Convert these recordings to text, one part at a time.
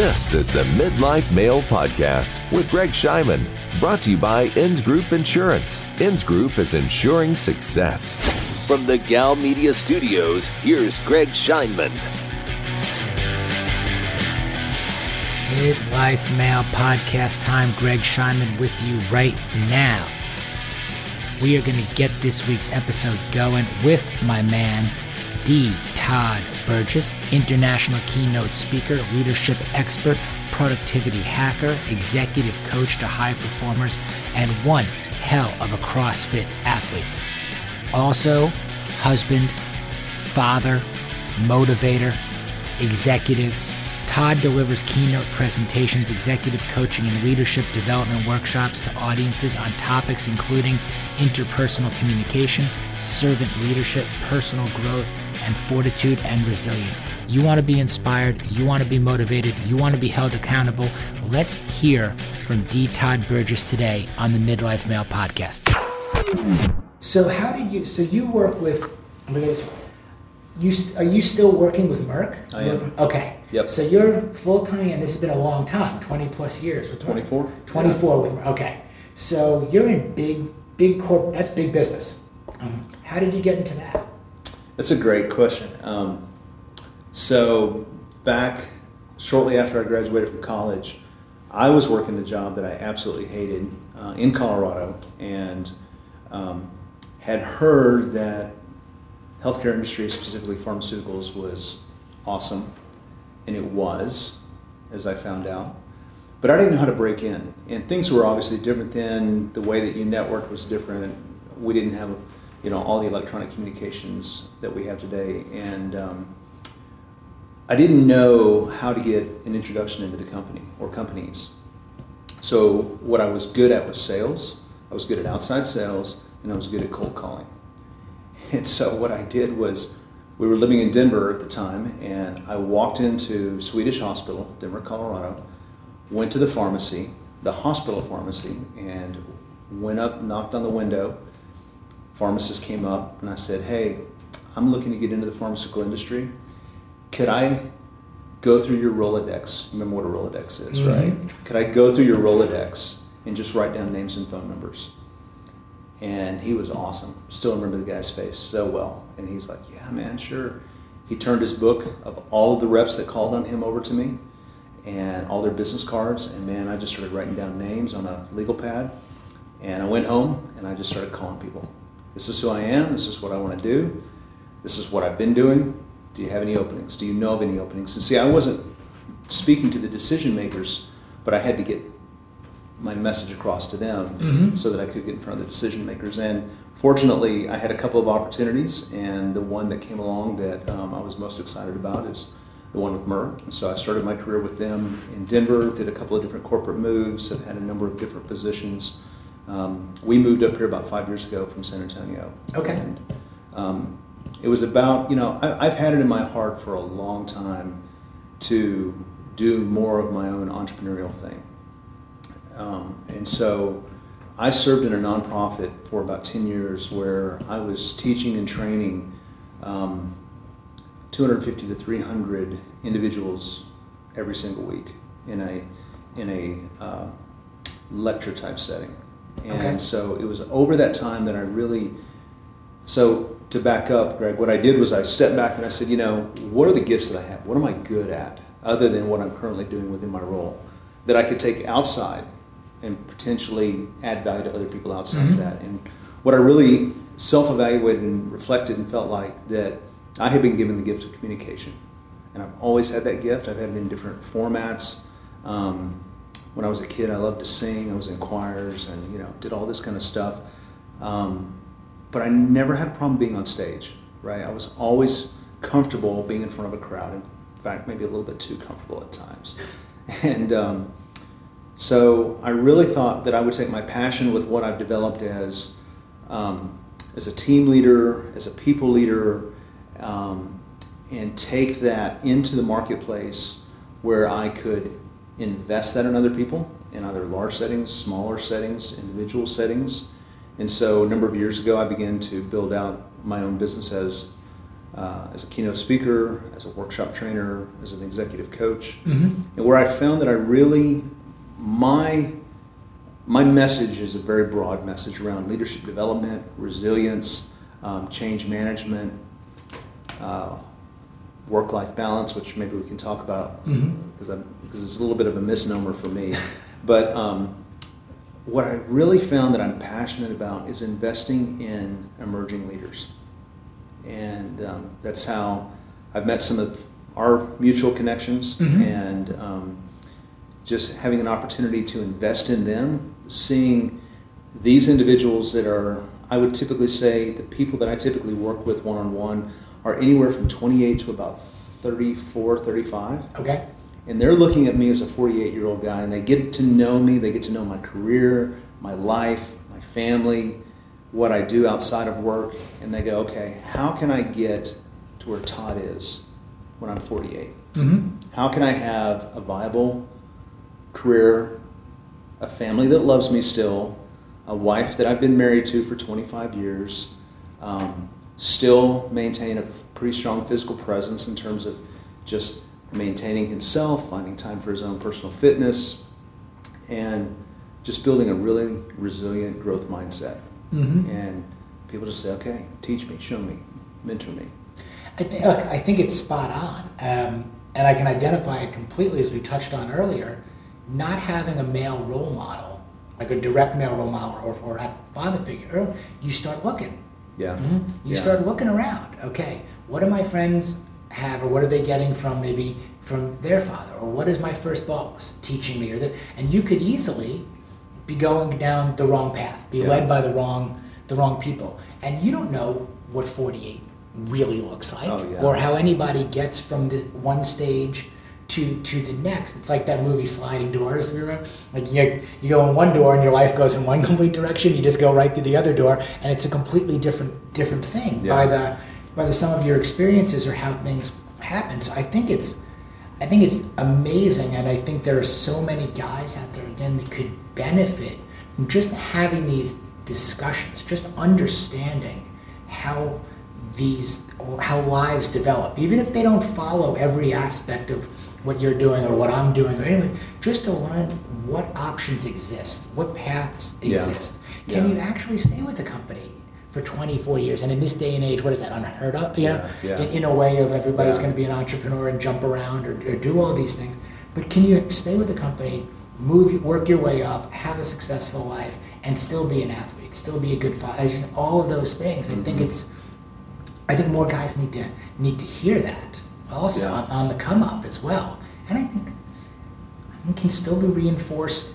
This is the Midlife Male Podcast with Greg Scheinman, brought to you by Ins Group Insurance. Ins Group is insuring success. From the Gal Media Studios, here's Greg Scheinman. Midlife Male Podcast time. Greg Scheinman with you right now. We are going to get this week's episode going with my man, D. Todd Burgess, international keynote speaker, leadership expert, productivity hacker, executive coach to high performers, and one hell of a CrossFit athlete. Also, husband, father, motivator, executive. Todd delivers keynote presentations, executive coaching, and leadership development workshops to audiences on topics including interpersonal communication, servant leadership, personal growth, and fortitude and resilience. You want to be inspired, you want to be motivated, you want to be held accountable. Let's hear from D. Todd Burgess today on the Midlife Male Podcast. So, how did you? So, you work with. You are you still working with Merck? I am. Okay. Yep. So you're full time, and this has been a long time, twenty plus years with Merck. 24. 24 with Merck. Okay. So you're in big, big corp. That's big business. Um, how did you get into that? That's a great question. Um, so, back shortly after I graduated from college, I was working a job that I absolutely hated uh, in Colorado and um, had heard that healthcare industry, specifically pharmaceuticals, was awesome, and it was, as I found out. But I didn't know how to break in, and things were obviously different then. The way that you networked was different. We didn't have you know all the electronic communications that we have today. And um, i didn't know how to get an introduction into the company or companies. So what i was good at was sales. I was good at outside sales and i was good at cold calling. And so what i did was we were living in denver at the time and i walked into swedish hospital denver colorado went to the pharmacy the hospital pharmacy and went up knocked on the window pharmacist came up and I said, Hey, I'm looking to get into the pharmaceutical industry. Could I go through your Rolodex? Remember what a Rolodex is, mm-hmm. right? Could I go through your Rolodex and just write down names and phone numbers? And he was awesome. Still remember the guy's face so well. And he's like, Yeah, man, sure. He turned his book of all of the reps that called on him over to me and all their business cards. And man, I just started writing down names on a legal pad. And I went home and I just started calling people this is who I am. This is what I want to do. This is what I've been doing. Do you have any openings? Do you know of any openings? And see, I wasn't speaking to the decision makers, but I had to get my message across to them mm-hmm. so that I could get in front of the decision makers. And fortunately, I had a couple of opportunities, and the one that came along that um, I was most excited about is the one with Merck. And so I started my career with them in Denver, did a couple of different corporate moves, have had a number of different positions. Um, we moved up here about five years ago from San Antonio. Okay. And, um, it was about, you know, I, have had it in my heart for a long time to do more of my own entrepreneurial thing. Um, and so I served in a nonprofit for about 10 years where I was teaching and training um, 250 to 300 individuals every single week in a, in a uh, lecture type setting. And okay. so it was over that time that I really, so to back up, Greg, what I did was I stepped back and I said, you know, what are the gifts that I have? What am I good at other than what I'm currently doing within my role that I could take outside and potentially add value to other people outside mm-hmm. of that? And what I really self evaluated and reflected and felt like that I had been given the gift of communication. And I've always had that gift. I've had it in different formats. Um, when I was a kid, I loved to sing. I was in choirs and you know did all this kind of stuff. Um, but I never had a problem being on stage. Right, I was always comfortable being in front of a crowd. In fact, maybe a little bit too comfortable at times. And um, so I really thought that I would take my passion with what I've developed as um, as a team leader, as a people leader, um, and take that into the marketplace where I could invest that in other people in either large settings, smaller settings, individual settings. And so a number of years ago, I began to build out my own business as uh, as a keynote speaker, as a workshop trainer, as an executive coach, Mm-hmm. and where I found that I really my my message is a very broad message around leadership development, resilience, um, change management, uh, work life balance, which maybe we can talk about Mhm. Because because it's a little bit of a misnomer for me. But um, what I really found that I'm passionate about is investing in emerging leaders, and um, that's how I've met some of our mutual connections, Mhm. and um, just having an opportunity to invest in them, seeing these individuals that are, I would typically say, the people that I typically work with one on one are anywhere from 28 to about 34, 35 Okay. And they're looking at me as a 48 year old guy and they get to know me they get to know my career my life my family what i do outside of work and they go okay how can i get to where todd is when i'm 48 Mm-hmm. how can i have a viable career a family that loves me still a wife that i've been married to for 25 years um, still maintain a pretty strong physical presence in terms of just maintaining himself, finding time for his own personal fitness, and just building a really resilient growth mindset. Mm-hmm. And people just say, okay, teach me, show me, mentor me. I, th- look, I think it's spot on. Um, and I can identify it completely, as we touched on earlier. Not having a male role model, like a direct male role model or, or a father figure, you start looking. Yeah. Mhm. You Yeah. start looking around. Okay, what do my friends have, or what are they getting from maybe from their father, or what is my first boss teaching me, or the, and you could easily be going down the wrong path, be Yeah. led by the wrong the wrong people, and you don't know what 48 really looks like, Oh, yeah. or how anybody gets from this one stage. To, to the next, it's like that movie Sliding Doors. If you remember, like you, you go in one door and your life goes in one complete direction. You just go right through the other door, and it's a completely different different thing Yeah. by the by the sum of your experiences or how things happen. So I think it's I think it's amazing, and I think there are so many guys out there again that could benefit from just having these discussions, just understanding how these how lives develop, even if they don't follow every aspect of what you're doing or what I'm doing or anything, just to learn what options exist, what paths Yeah. exist. Can Yeah. you actually stay with a company for 24 years? And in this day and age, what is that unheard of? You know, Yeah, yeah. In, in a way of everybody's Yeah. going to be an entrepreneur and jump around or, or do all these things. But can you stay with the company, move, work your way up, have a successful life, and still be an athlete, still be a good father? All of those things. I think Mhm. it's. I think more guys need to need to hear that also on, on the come up as well. And I think it can still be reinforced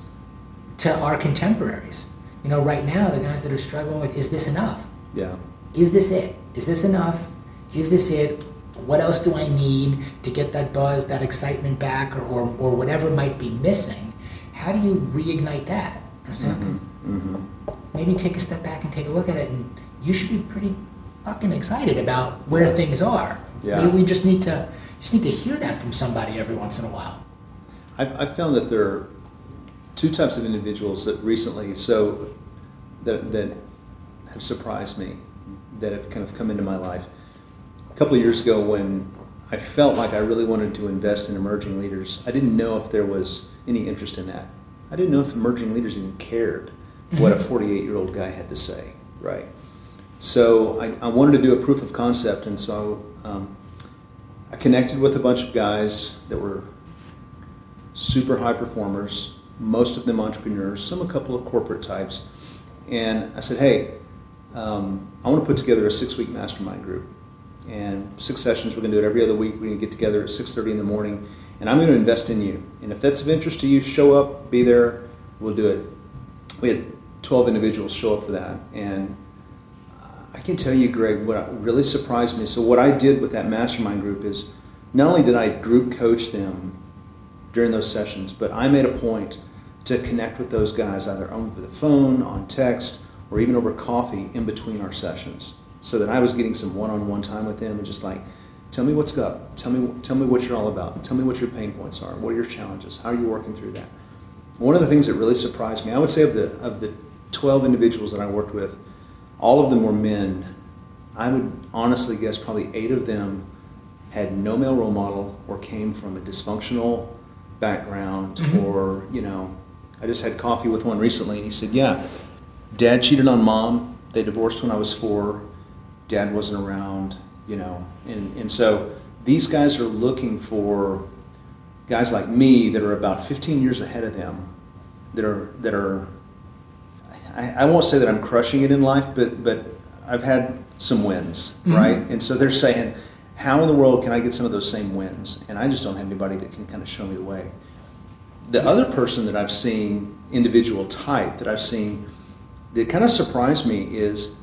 to our contemporaries. You know, right now the guys that are struggling with is this enough? Yeah. Is this it? Is this enough? Is this it? What else do I need to get that buzz, that excitement back, or, or, or whatever might be missing? How do you reignite that? Or say, okay, hmm maybe take a step back and take a look at it, and you should be pretty fucking excited about where things are. Yeah. Maybe we just need to just need to hear that from somebody every once in a while. I've, I've found that there are two types of individuals that recently, so that, that have surprised me, that have kind of come into my life. A couple of years ago, when I felt like I really wanted to invest in emerging leaders, I didn't know if there was any interest in that. I didn't know if emerging leaders even cared what a 48 year old guy had to say, right? So I, I wanted to do a proof of concept, and so um, I connected with a bunch of guys that were super high performers, most of them entrepreneurs, some a couple of corporate types. And I said, hey, um, I want to put together a six-week mastermind group. And six sessions, we're going to do it every other week. We're going to get together at 6.30 in the morning. And I'm going to invest in you. And if that's of interest to you, show up, be there, we'll do it. We had 12 individuals show up for that. And I can tell you, Greg, what really surprised me. So what I did with that mastermind group is not only did I group coach them during those sessions, but I made a point to connect with those guys either over the phone, on text, or even over coffee in between our sessions, so that I was getting some one-on-one time with them and just like, tell me what's up, tell me tell me what you're all about, tell me what your pain points are, what are your challenges, how are you working through that. One of the things that really surprised me, I would say of the of the 12 individuals that I worked with, all of them were men. I would honestly guess probably eight of them had no male role model or came from a dysfunctional background Mhm. or, you know, I just had coffee with one recently and he said, Yeah, dad cheated on mom. They divorced when I was four. Dad wasn't around, you know. And, and so these guys are looking for guys like me that are about 15 years ahead of them that are, that are I, I won't say that I'm crushing it in life, but, but I've had some wins, Mhm. right? And so they're saying, how in the world can I get some of those same wins? And I just don't have anybody that can kind of show me the way. The other person that I've seen, individual type that I've seen, that kind of surprised me is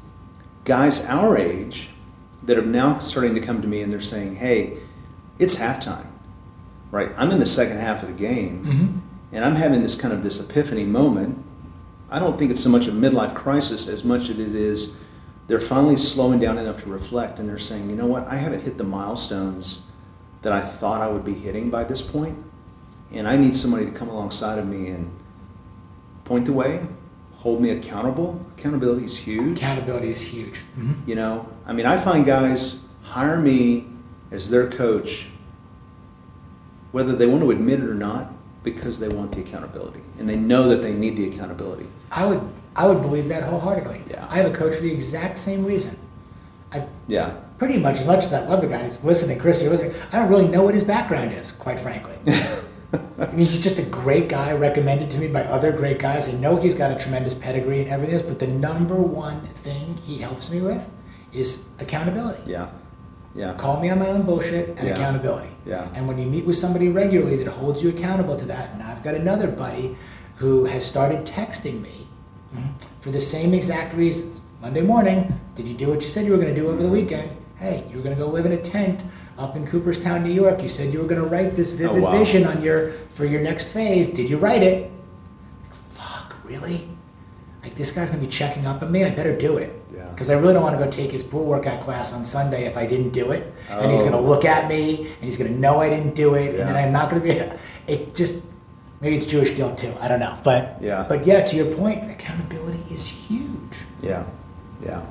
guys our age that are now starting to come to me and they're saying, hey, it's halftime, right? I'm in the second half of the game Mm-hmm. and I'm having this kind of this epiphany moment. I don't think it's so much a midlife crisis as much as it is they're finally slowing down enough to reflect and they're saying, you know what, I haven't hit the milestones that I thought I would be hitting by this point, and I need somebody to come alongside of me and point the way, hold me accountable. Accountability is huge. Accountability is huge. Mm-hmm. You know, I mean, I find guys hire me as their coach, whether they want to admit it or not, because they want the accountability and they know that they need the accountability. I would I would believe that wholeheartedly. Yeah. I have a coach for the exact same reason. I Yeah. pretty much as much as I love the guy he's listening, Chris, you're listening. I don't really know what his background is, quite frankly. I mean, he's just a great guy, recommended to me by other great guys. I know he's got a tremendous pedigree and everything else, but the number one thing he helps me with is accountability. Yeah. Yeah. Call me on my own bullshit and Yeah. accountability. Yeah. And when you meet with somebody regularly that holds you accountable to that, and I've got another buddy who has started texting me mm-hmm. for the same exact reasons. Monday morning, did you do what you said you were going to do over the weekend? Hey, you were going to go live in a tent up in Cooperstown, New York. You said you were going to write this vivid Oh, wow. vision on your for your next phase. Did you write it? Like, fuck, really? Like this guy's going to be checking up on me. I better do it. Yeah. Because I really don't want to go take his pool workout class on Sunday if I didn't do it. Oh. And he's Oh. going to look at me and he's going to know I didn't do it. And then I'm not going to be. It just maybe it's Jewish guilt too. I don't know. But Yeah. But yeah, to your point, accountability is huge. Yeah. Yeah.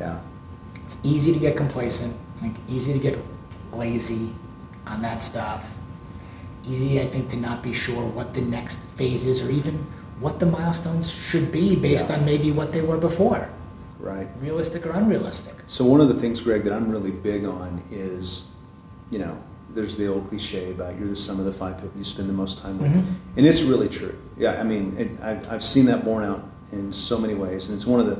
Yeah. It's easy to get complacent. Like easy to get lazy on that stuff. Easy, I think, to not be sure what the next phase is or even what the milestones should be based Yeah. on maybe what they were before, Right. realistic or unrealistic. So one of the things, Greg, that I'm really big on is, you know, there's the old cliche about you're the sum of the five people you spend the most time with, Mhm. and it's really true. Yeah, I mean, it, I've, I've seen that borne out in so many ways, and it's one of the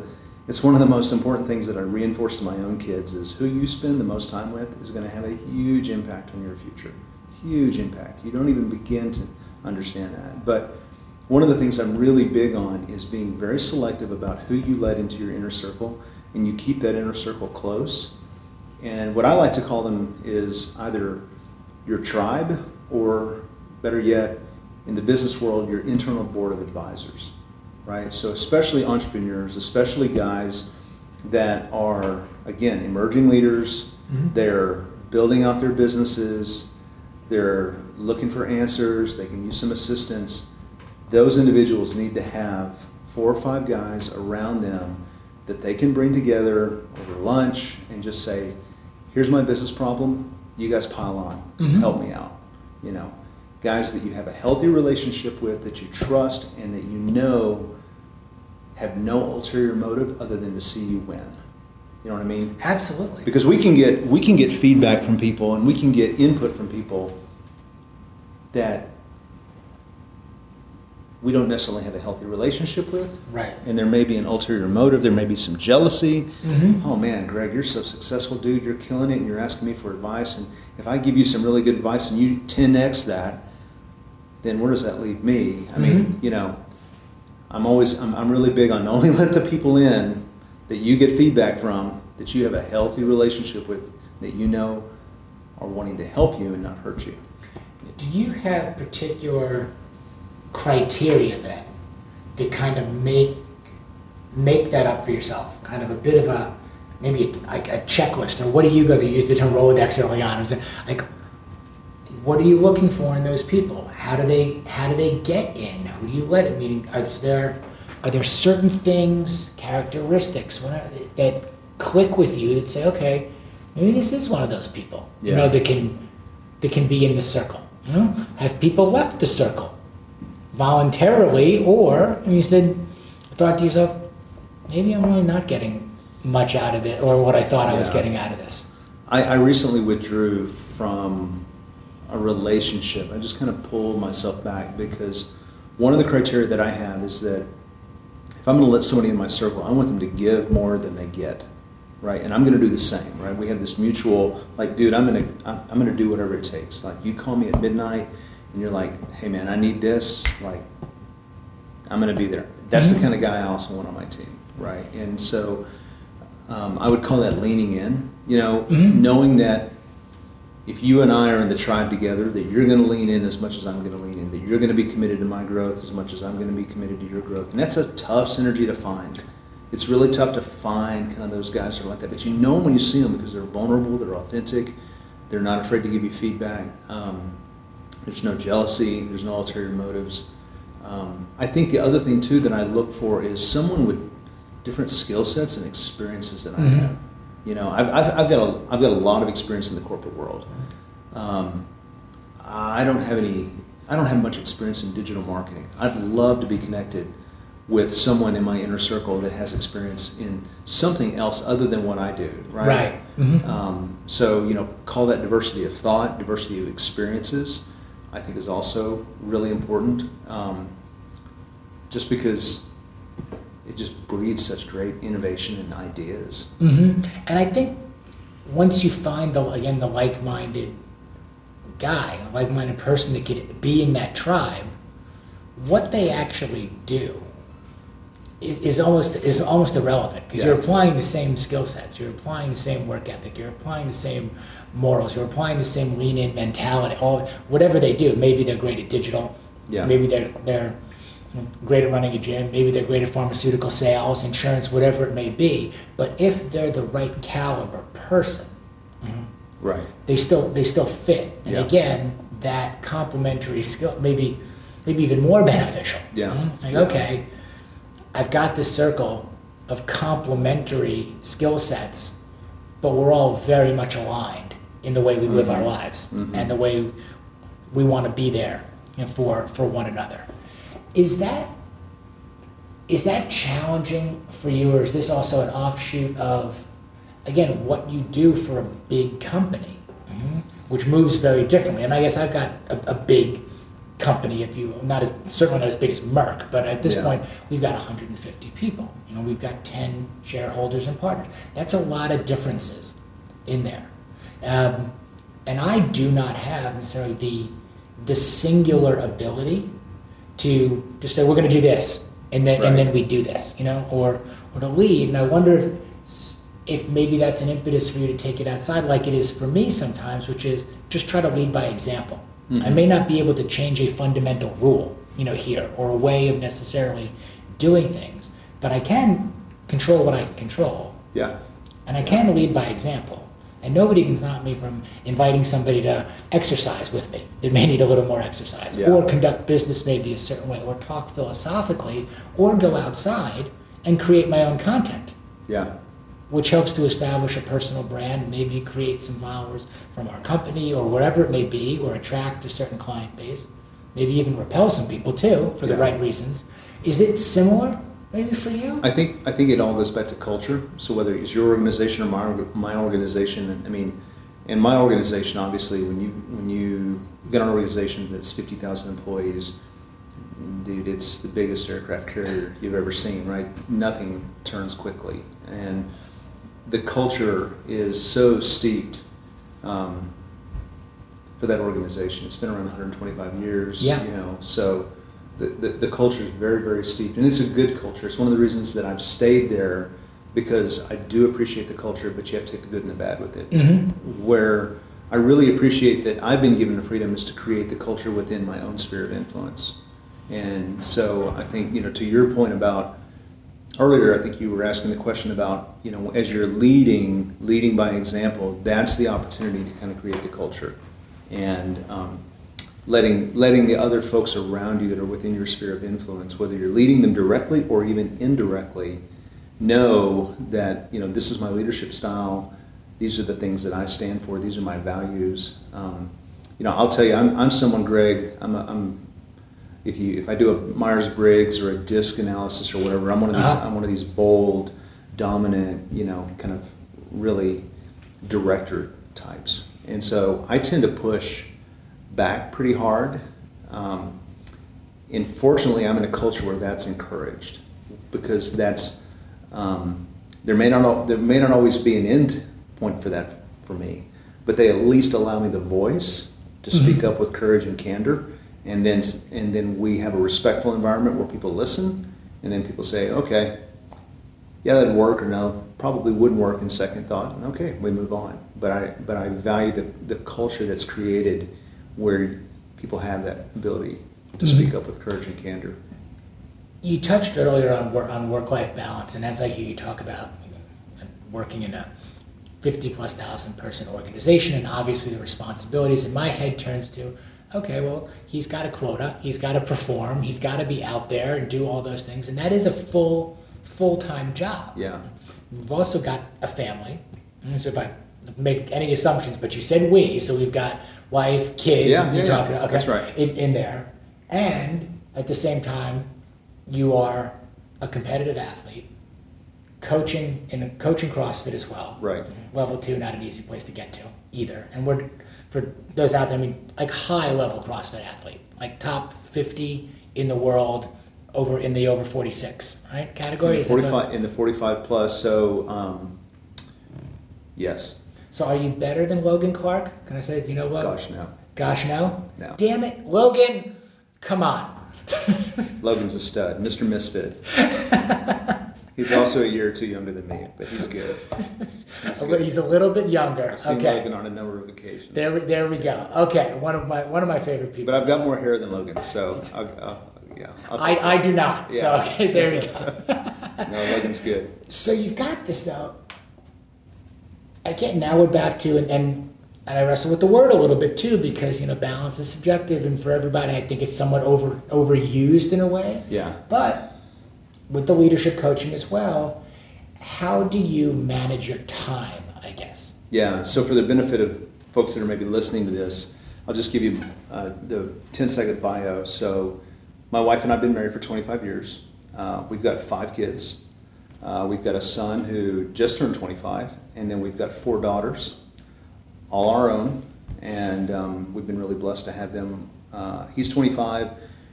it's one of the most important things that I reinforce to my own kids is who you spend the most time with is going to have a huge impact on your future. Huge impact. You don't even begin to understand that. But one of the things I'm really big on is being very selective about who you let into your inner circle, and you keep that inner circle close. And what I like to call them is either your tribe, or better yet, in the business world, your internal board of advisors, right? So, especially entrepreneurs, especially guys that are, again, emerging leaders, Mhm. they're building out their businesses, they're looking for answers, they can use some assistance. Those individuals need to have four or five guys around them that they can bring together over lunch and just say, here's my business problem, you guys pile on, Mhm. help me out. You know, guys that you have a healthy relationship with, that you trust, and that you know have no ulterior motive other than to see you win. You know what I mean? Absolutely. Because we can get we can get feedback from people and we can get input from people that we don't necessarily have a healthy relationship with. Right. And there may be an ulterior motive, there may be some jealousy. Mhm. Oh man, Greg, you're so successful, dude. You're killing it and you're asking me for advice. And if I give you some really good advice and you 10x that, then where does that leave me? I mean, Mhm. you know, I'm always, I'm, I'm really big on only let the people in that you get feedback from, that you have a healthy relationship with, that you know are wanting to help you and not hurt you. Do you have particular criteria then to kind of make make that up for yourself? Kind of a bit of a maybe like a checklist, or what do you go? They use the term Rolodex early on. It was like, what are you looking for in those people? How do they how do they get in? Who do you let in? Meaning, are there are there certain things, characteristics, that click with you that say, okay, maybe this is one of those people, you know, that can that can be in the circle. You know, have people left the circle voluntarily, or and you said, thought to yourself, maybe I'm really not getting much out of it, or what I thought I was getting out of this. I, I recently withdrew from a relationship. I just kind of pulled myself back because one of the criteria that I have is that if I'm going to let somebody in my circle, I want them to give more than they get, right? And I'm going to do the same, right? We have this mutual, like, dude, I'm going to I'm, I'm going to do whatever it takes. Like, you call me at midnight, and you're like, hey, man, I need this. Like, I'm going to be there. That's the kind of guy I also want on my team, right? And so um, I would call that leaning in. You know, knowing that if you and I are in the tribe together, that you're going to lean in as much as I'm going to lean in, that you're going to be committed to my growth as much as I'm going to be committed to your growth. And that's a tough synergy to find. It's really tough to find kind of those guys that are like that. But you know 'em when you see them because they're vulnerable, they're authentic, they're not afraid to give you feedback. Um, there's no jealousy, there's no ulterior motives. Um, I think the other thing too that I look for is someone with different skill sets and experiences than I Mhm. have. You know, I've, I've, I've got a, I've got a lot of experience in the corporate world. Um, I don't have any, I don't have much experience in digital marketing. I'd love to be connected with someone in my inner circle that has experience in something else other than what I do. Right. Right. Mhm. Um, so you know, call that diversity of thought, diversity of experiences. I think is also really important. Um, just because it just breeds such great innovation and ideas. hmm And I think once you find the again the like-minded guy, a like-minded person that could be in that tribe, what they actually do is, is almost is almost irrelevant because you're applying the same skill sets, you're applying the same work ethic, you're applying the same morals, you're applying the same lean-in mentality. All whatever they do, maybe they're great at digital, Yeah. maybe they're they're great at running a gym, maybe they're great at pharmaceutical sales, insurance, whatever it may be. But if they're the right caliber person, Right. they still they still fit. And Yeah. again, that complementary skill maybe maybe even more beneficial. Yeah. It's like Yeah. okay, I've got this circle of complementary skill sets, but we're all very much aligned in the way we live our lives Mhm. and the way we want to be there you know, for for one another. Is that is that challenging for you, or is this also an offshoot of again what you do for a big company, which moves very differently? And I guess I've got a, a big company, if you not as certainly not as big as Merck, but at this Yeah. point we've got 150 people. You know, we've got 10 shareholders and partners. That's a lot of differences in there. Um, and I do not have necessarily the the singular ability to just say we're going to do this and then and then we do this, you know, or or to lead. And I wonder if if maybe that's an impetus for you to take it outside, like it is for me sometimes, which is just try to lead by example. I mm-hmm. may not be able to change a fundamental rule, you know, here or a way of necessarily doing things, but I can control what I can control Yeah. and I can lead by example. And nobody can stop me from inviting somebody to exercise with me They may need a little more exercise, Yeah. or conduct business maybe a certain way, or talk philosophically, or go outside and create my own content, Yeah. which helps to establish a personal brand, maybe create some followers from our company or wherever it may be, or attract a certain client base, maybe even repel some people too for the right reasons. Is it similar maybe for you? I think I think it all goes back to culture. So whether it's your organization or my my organization, I mean, in my organization, obviously, when you when you get an organization that's fifty thousand employees, dude, it's the biggest aircraft carrier you've ever seen. Right? Nothing turns quickly, and the culture is so steeped. Um, for that organization, it's been around 125 years. Yeah. You know, so the, the, the culture is very, very steeped, and it's a good culture. It's one of the reasons that I've stayed there because I do appreciate the culture, but you have to take the good and the bad with it. Mm-hmm. Where I really appreciate that I've been given the freedom is to create the culture within my own sphere of influence. And so I think, you know, to your point about earlier, I think you were asking the question about, you know, as you're leading, leading by example, that's the opportunity to kind of create the culture. And um, letting letting the other folks around you that are within your sphere of influence, whether you're leading them directly or even indirectly, know that you know this is my leadership style. These are the things that I stand for. These are my values. Um, you know, I'll tell you, I'm, I'm someone, Greg. I'm, a, I'm if you if I do a Myers Briggs or a DISC analysis or whatever, I'm one of these uh-huh. I'm one of these bold, dominant, you know, kind of really director types. And so I tend to push back pretty hard. Um, and fortunately, I'm in a culture where that's encouraged because that's um, there may not there may not always be an end point for that for me, but they at least allow me the voice to mm-hmm. speak up with courage and candor, and then and then we have a respectful environment where people listen, and then people say, okay, yeah, that'd work, or no, probably wouldn't work in second thought. Okay, we move on. But I but I value the, the culture that's created where people have that ability to mm-hmm. speak up with courage and candor. You touched earlier on work, on work life balance, and as I hear you talk about you know, working in a 50 plus thousand person organization, and obviously the responsibilities, and my head turns to, okay, well, he's got a quota, he's got to perform, he's got to be out there and do all those things, and that is a full full time job. Yeah. We've also got a family. So if I make any assumptions, but you said we, so we've got wife, kids. Yeah, you yeah, yeah. About, okay, that's right. In, in there, and at the same time, you are a competitive athlete, coaching in coaching CrossFit as well. Right. Level two, not an easy place to get to either. And we're for those out there, I mean, like high level CrossFit athlete, like top fifty in the world over in the over 46 right category in the 45 in the 45 plus so um, yes so are you better than logan clark can i say do you know what gosh no gosh no no damn it logan come on logan's a stud mr misfit He's also a year or two younger than me, but he's good. He's, good. he's a little bit younger. I've seen okay. Logan on a number of occasions. There, we, there we go. Okay, one of my one of my favorite people. But I've got more hair than Logan, so I'll, I'll, yeah. I, I do not. Yeah. So okay, there we go. no, Logan's good. So you've got this though. Again, now we're back to and, and and I wrestle with the word a little bit too because you know balance is subjective and for everybody I think it's somewhat over overused in a way. Yeah. But with the leadership coaching as well, how do you manage your time? I guess. Yeah. So for the benefit of folks that are maybe listening to this, I'll just give you uh, the 10 second bio. So my wife and I have been married for 25 years. Uh, we've got five kids. Uh, we've got a son who just turned 25, and then we've got four daughters, all our own, and um, we've been really blessed to have them. Uh, he's 25,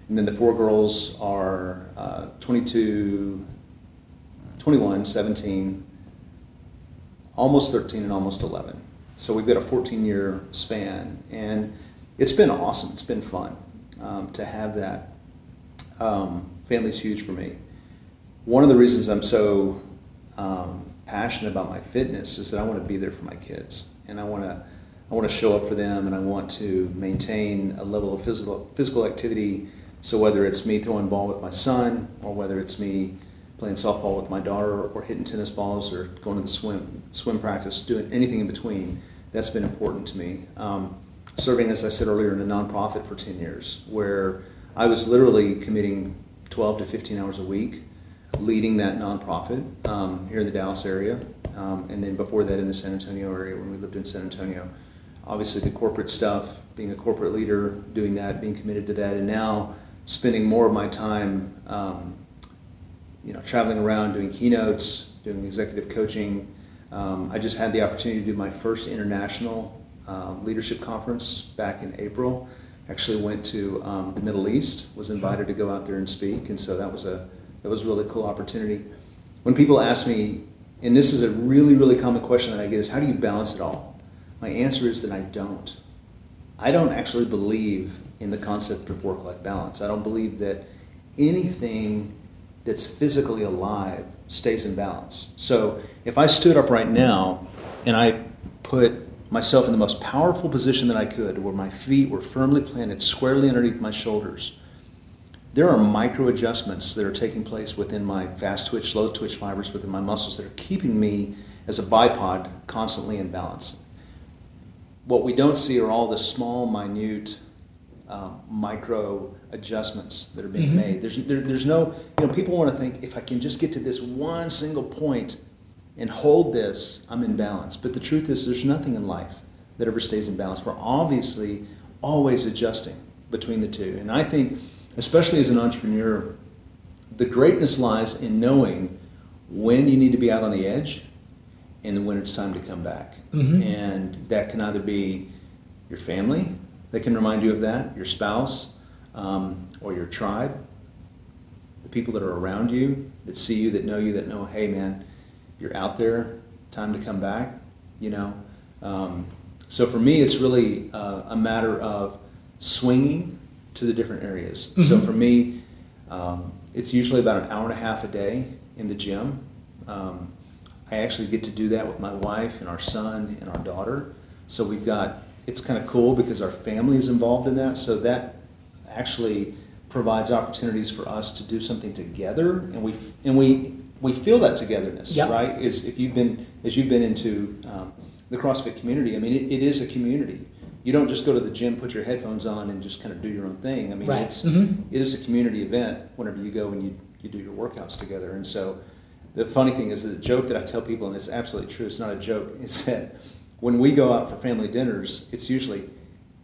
and then the four girls are uh, 22, 21, 17, almost 13, and almost 11. So we've got a 14 year span, and it's been awesome. It's been fun um, to have that um, family's huge for me. One of the reasons I'm so um, passionate about my fitness is that I want to be there for my kids, and I want to I want to show up for them, and I want to maintain a level of physical physical activity. So whether it's me throwing ball with my son, or whether it's me playing softball with my daughter, or hitting tennis balls, or going to the swim swim practice, doing anything in between, that's been important to me. Um, serving, as I said earlier, in a nonprofit for ten years, where I was literally committing 12 to 15 hours a week, leading that nonprofit um, here in the Dallas area, um, and then before that in the San Antonio area when we lived in San Antonio. Obviously, the corporate stuff, being a corporate leader, doing that, being committed to that, and now spending more of my time, um, you know, traveling around, doing keynotes, doing executive coaching. Um, I just had the opportunity to do my first international uh, leadership conference back in April actually went to um, the Middle East, was invited to go out there and speak, and so that was a that was a really cool opportunity. When people ask me, and this is a really really common question that I get, is how do you balance it all? My answer is that I don't. I don't actually believe in the concept of work life balance. I don't believe that anything that's physically alive stays in balance. So if I stood up right now and I put myself in the most powerful position that I could, where my feet were firmly planted squarely underneath my shoulders. There are micro adjustments that are taking place within my fast twitch, slow twitch fibers within my muscles that are keeping me as a bipod constantly in balance. What we don't see are all the small, minute, um, micro adjustments that are being mm-hmm. made. There's there, there's no you know people want to think if I can just get to this one single point and hold this, I'm in balance. But the truth is, there's nothing in life that ever stays in balance. We're obviously always adjusting between the two, and I think, especially as an entrepreneur, the greatness lies in knowing when you need to be out on the edge and when it's time to come back. Mm-hmm. And that can either be your family that can remind you of that, your spouse, um, or your tribe, the people that are around you that see you, that know you, that know, hey man, you're out there, time to come back, you know. Um, so for me, it's really uh, a matter of swinging to the different areas. Mm-hmm. So for me, um, it's usually about an hour and a half a day in the gym. Um, I actually get to do that with my wife and our son and our daughter. So we've got it's kind of cool because our family is involved in that. So that actually provides opportunities for us to do something together, and we and we we feel that togetherness, yep. right? Is if you've been as you've been into um, the CrossFit community. I mean, it, it is a community. You don't just go to the gym, put your headphones on, and just kind of do your own thing. I mean, right. it's mm-hmm. it is a community event. Whenever you go and you you do your workouts together, and so the funny thing is the joke that I tell people, and it's absolutely true. It's not a joke. It's that when we go out for family dinners, it's usually,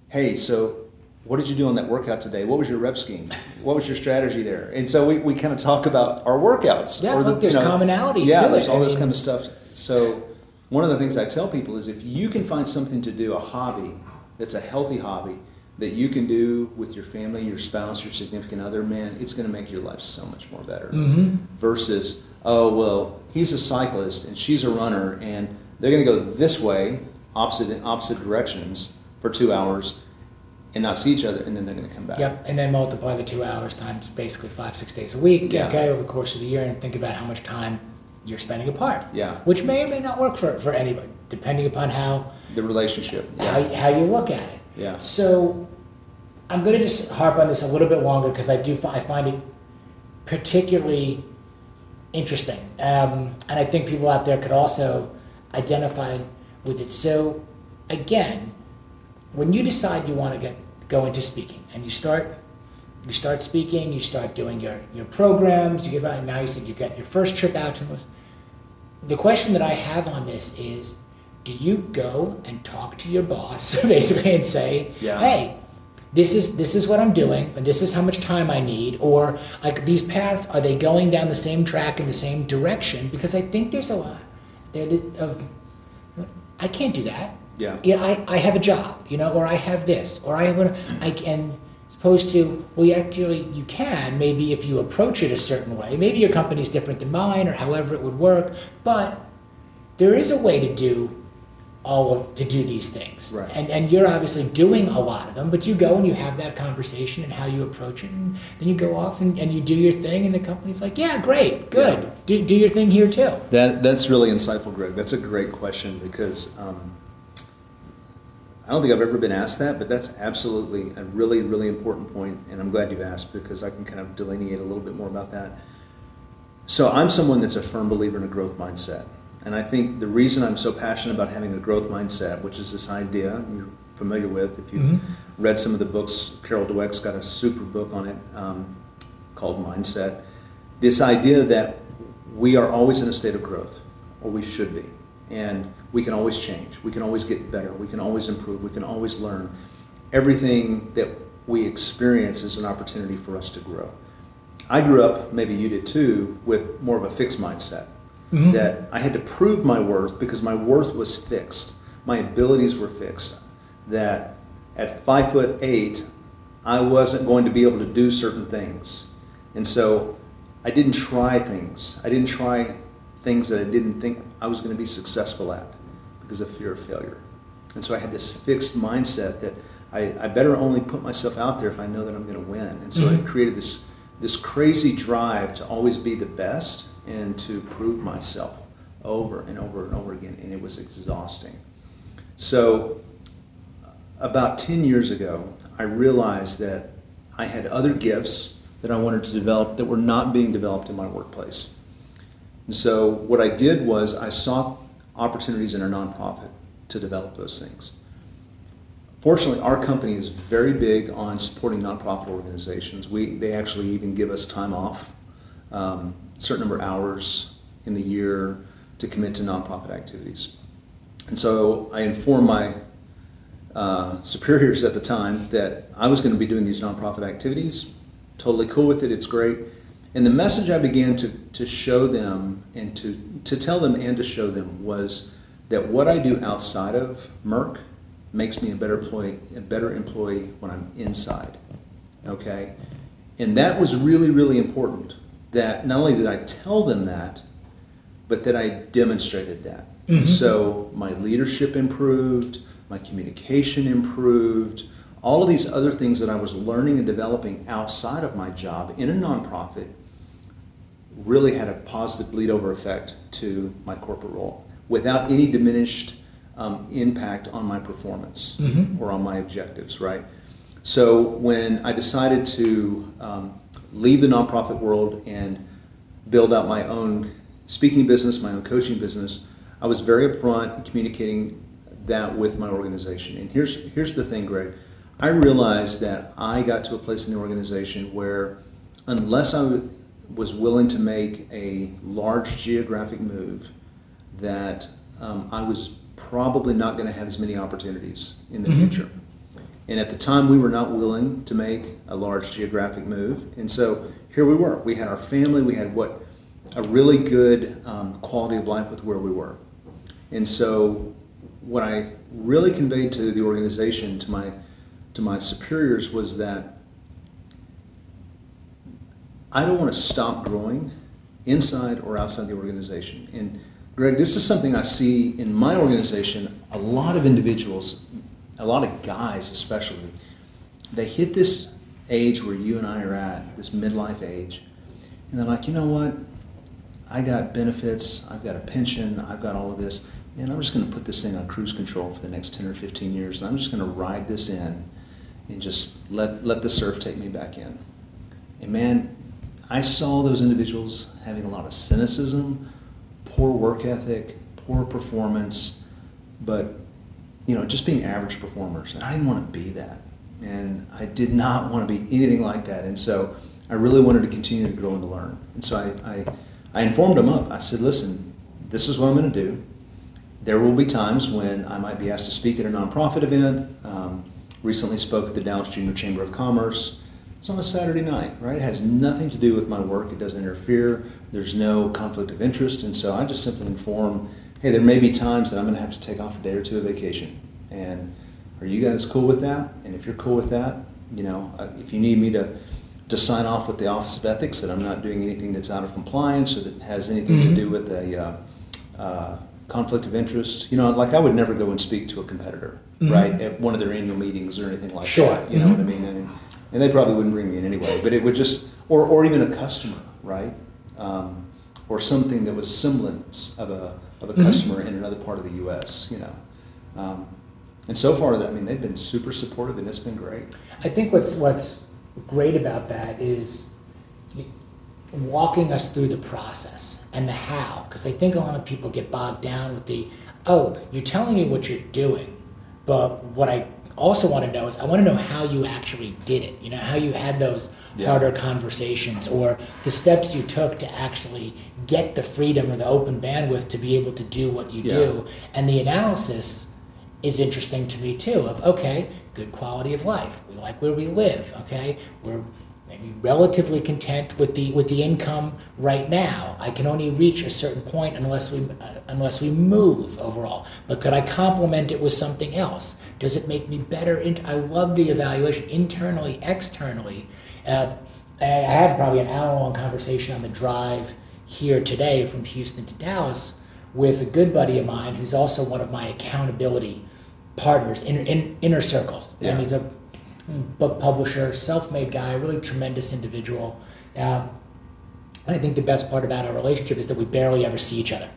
hey, so what did you do on that workout today? What was your rep scheme? What was your strategy there? And so we, we kind of talk about our workouts. Yeah, the, look, there's you know, commonality. Yeah, there's all I this mean, kind of stuff. So one of the things I tell people is if you can find something to do, a hobby that's a healthy hobby that you can do with your family, your spouse, your significant other, man, it's going to make your life so much more better. Mm-hmm. Versus, oh well, he's a cyclist and she's a runner, and they're going to go this way, opposite opposite directions for two hours, and not see each other, and then they're going to come back. Yep, and then multiply the two hours times basically five six days a week. Yeah. Okay, over the course of the year, and think about how much time you're spending apart. Yeah. Which may or may not work for, for anybody, depending upon how the relationship, yeah. how how you look at it. Yeah. So, I'm going to just harp on this a little bit longer because I do I find it particularly interesting, um, and I think people out there could also identify with it. So, again, when you decide you want to get go into speaking and you start you start speaking, you start doing your, your programs, you get out now you said you get your first trip out to. The question that I have on this is do you go and talk to your boss basically and say, yeah. hey, this is this is what I'm doing, and this is how much time I need, or like these paths are they going down the same track in the same direction? Because I think there's a lot there of I can't do that. Yeah. Yeah. I, I have a job, you know, or I have this, or I have a, I can, opposed to, well, you actually, you can, maybe if you approach it a certain way. Maybe your company's different than mine, or however it would work, but there is a way to do all of to do these things. Right. And and you're obviously doing a lot of them, but you go and you have that conversation and how you approach it, and then you go off and, and you do your thing, and the company's like, yeah, great, good, yeah. Do, do your thing here too. That that's really insightful, Greg. That's a great question because. Um, I don't think I've ever been asked that, but that's absolutely a really, really important point, and I'm glad you've asked because I can kind of delineate a little bit more about that. So I'm someone that's a firm believer in a growth mindset. And I think the reason I'm so passionate about having a growth mindset, which is this idea you're familiar with, if you've mm-hmm. read some of the books, Carol Dweck's got a super book on it um, called Mindset. This idea that we are always in a state of growth, or we should be, and we can always change, we can always get better, we can always improve, we can always learn. Everything that we experience is an opportunity for us to grow. I grew up, maybe you did too, with more of a fixed mindset mm-hmm. that I had to prove my worth because my worth was fixed. My abilities were fixed. That at five foot eight, I wasn't going to be able to do certain things. And so I didn't try things. I didn't try things that I didn't think I was going to be successful at because of fear of failure. And so I had this fixed mindset that I, I better only put myself out there if I know that I'm going to win. And so mm-hmm. it created this, this crazy drive to always be the best and to prove myself over and over and over again, and it was exhausting. So, about 10 years ago, I realized that I had other gifts that I wanted to develop that were not being developed in my workplace. And so, what I did was I sought opportunities in a nonprofit to develop those things. fortunately, our company is very big on supporting nonprofit organizations. We they actually even give us time off, um, certain number of hours in the year to commit to nonprofit activities. And so I informed my uh, superiors at the time that I was going to be doing these nonprofit activities. Totally cool with it. It's great. And the message I began to, to show them and to, to tell them and to show them was that what I do outside of Merck makes me a better employee, a better employee when I'm inside. Okay? And that was really, really important. That not only did I tell them that, but that I demonstrated that. Mm-hmm. So my leadership improved, my communication improved, all of these other things that I was learning and developing outside of my job in a nonprofit really had a positive bleed over effect to my corporate role without any diminished um, impact on my performance mm-hmm. or on my objectives, right? So when I decided to um, leave the nonprofit world and build out my own speaking business, my own coaching business, I was very upfront in communicating that with my organization. And here's here's the thing, Greg. I realized that I got to a place in the organization where, unless I was willing to make a large geographic move, that um, I was probably not going to have as many opportunities in the mm-hmm. future. And at the time, we were not willing to make a large geographic move. And so here we were. We had our family. We had what a really good um, quality of life with where we were. And so, what I really conveyed to the organization, to my to my superiors, was that I don't want to stop growing inside or outside the organization. And Greg, this is something I see in my organization. A lot of individuals, a lot of guys especially, they hit this age where you and I are at, this midlife age, and they're like, you know what? I got benefits, I've got a pension, I've got all of this, and I'm just going to put this thing on cruise control for the next 10 or 15 years, and I'm just going to ride this in and just let, let the surf take me back in. And man, I saw those individuals having a lot of cynicism, poor work ethic, poor performance, but you know, just being average performers. And I didn't want to be that. And I did not want to be anything like that. And so I really wanted to continue to grow and to learn. And so I, I I informed him up. I said, listen, this is what I'm going to do. There will be times when I might be asked to speak at a nonprofit event. Um, recently spoke at the Dallas Junior Chamber of Commerce. It's on a Saturday night, right? It has nothing to do with my work. It doesn't interfere. There's no conflict of interest. And so I just simply inform, hey, there may be times that I'm going to have to take off a day or two of vacation. And are you guys cool with that? And if you're cool with that, you know, uh, if you need me to to sign off with the Office of Ethics that I'm not doing anything that's out of compliance or that has anything mm-hmm. to do with a uh, uh, conflict of interest. You know, like I would never go and speak to a competitor, mm-hmm. right, at one of their annual meetings or anything like that. sure. that. You know mm-hmm. what I mean? And, and, they probably wouldn't bring me in anyway, but it would just, or, or even a customer, right? Um, or something that was semblance of a, of a mm-hmm. customer in another part of the U.S., you know. Um, and so far, I mean, they've been super supportive, and it's been great. I think what's what's great about that is walking us through the process and the how. Because I think a lot of people get bogged down with the, oh, you're telling me what you're doing, but what I also want to know is I want to know how you actually did it. You know, how you had those yeah. harder conversations or the steps you took to actually get the freedom or the open bandwidth to be able to do what you yeah. do. And the analysis is interesting to me too of okay good quality of life we like where we live okay we're maybe relatively content with the with the income right now i can only reach a certain point unless we uh, unless we move overall but could i complement it with something else does it make me better in, i love the evaluation internally externally uh, i had probably an hour long conversation on the drive here today from houston to dallas with a good buddy of mine who's also one of my accountability partners, in, in inner circles. Yeah. And he's a book publisher, self-made guy, really tremendous individual. Um, and I think the best part about our relationship is that we barely ever see each other.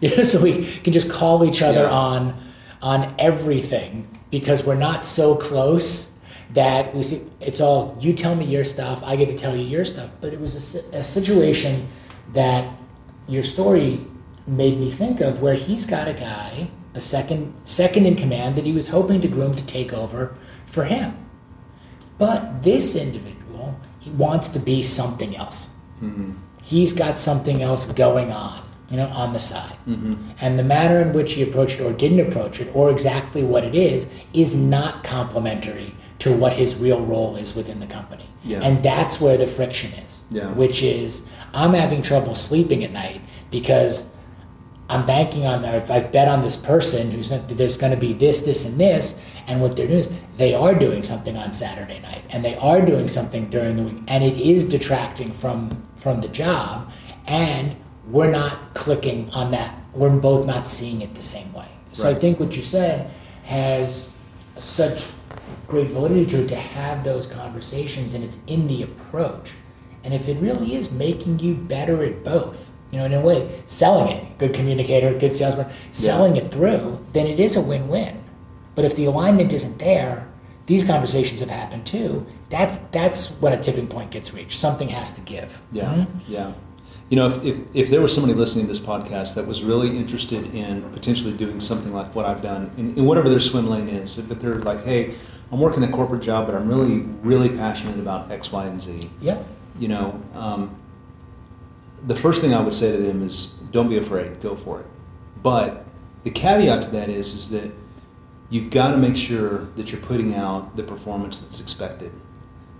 so we can just call each other yeah. on on everything because we're not so close that we see it's all you tell me your stuff, I get to tell you your stuff. But it was a, a situation that your story made me think of where he's got a guy a second second in command that he was hoping to groom to take over for him. But this individual, he wants to be something else. Mm-hmm. He's got something else going on, you know, on the side. Mm-hmm. And the manner in which he approached it or didn't approach it, or exactly what it is, is not complementary to what his real role is within the company. Yeah. And that's where the friction is. Yeah. Which is I'm having trouble sleeping at night because I'm banking on there. If I bet on this person who's not, there's going to be this, this, and this, and what they're doing is they are doing something on Saturday night, and they are doing something during the week, and it is detracting from from the job, and we're not clicking on that. We're both not seeing it the same way. So right. I think what you said has such great validity to it to have those conversations, and it's in the approach. And if it really is making you better at both, you know, in a way, selling it, good communicator, good salesman, selling yeah. it through, then it is a win-win. But if the alignment isn't there, these conversations have happened too. That's that's when a tipping point gets reached. Something has to give. Yeah, mm-hmm. yeah. You know, if, if, if there was somebody listening to this podcast that was really interested in potentially doing something like what I've done in, in whatever their swim lane is, if they're like, hey, I'm working a corporate job, but I'm really, really passionate about X, Y, and Z. Yeah. You know, um, the first thing I would say to them is don't be afraid, go for it. But the caveat to that is is that you've got to make sure that you're putting out the performance that's expected.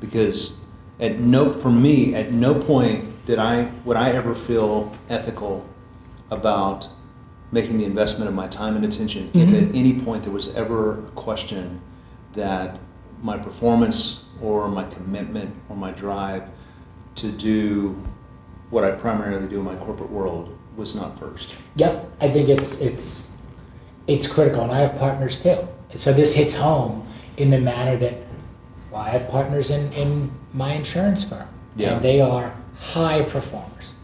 Because at no for me, at no point did I would I ever feel ethical about making the investment of my time and attention mm-hmm. if at any point there was ever a question that my performance or my commitment or my drive to do what I primarily do in my corporate world was not first. Yep, I think it's it's it's critical, and I have partners too. So this hits home in the manner that well, I have partners in in my insurance firm, yeah. and they are high performers,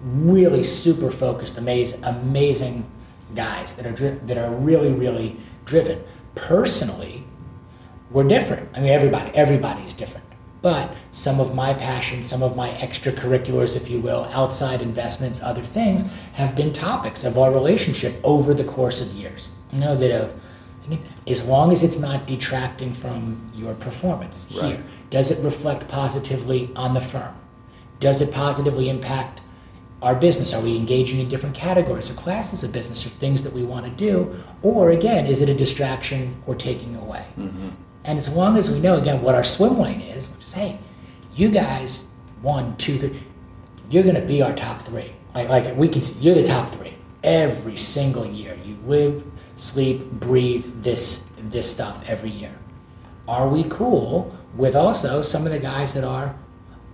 really super focused, amazing, amazing guys that are dri- that are really really driven. Personally, we're different. I mean, everybody everybody's different. But some of my passions, some of my extracurriculars, if you will, outside investments, other things, have been topics of our relationship over the course of years. You know, that have, as long as it's not detracting from your performance right. here, does it reflect positively on the firm? Does it positively impact our business? Are we engaging in different categories or classes of business or things that we want to do? Or again, is it a distraction or taking away? Mm-hmm. And as long as we know, again, what our swim lane is, which is, hey, you guys, one, two, three, you're going to be our top three. Like, like we can see, you're the top three every single year. You live, sleep, breathe this, this stuff every year. Are we cool with also some of the guys that are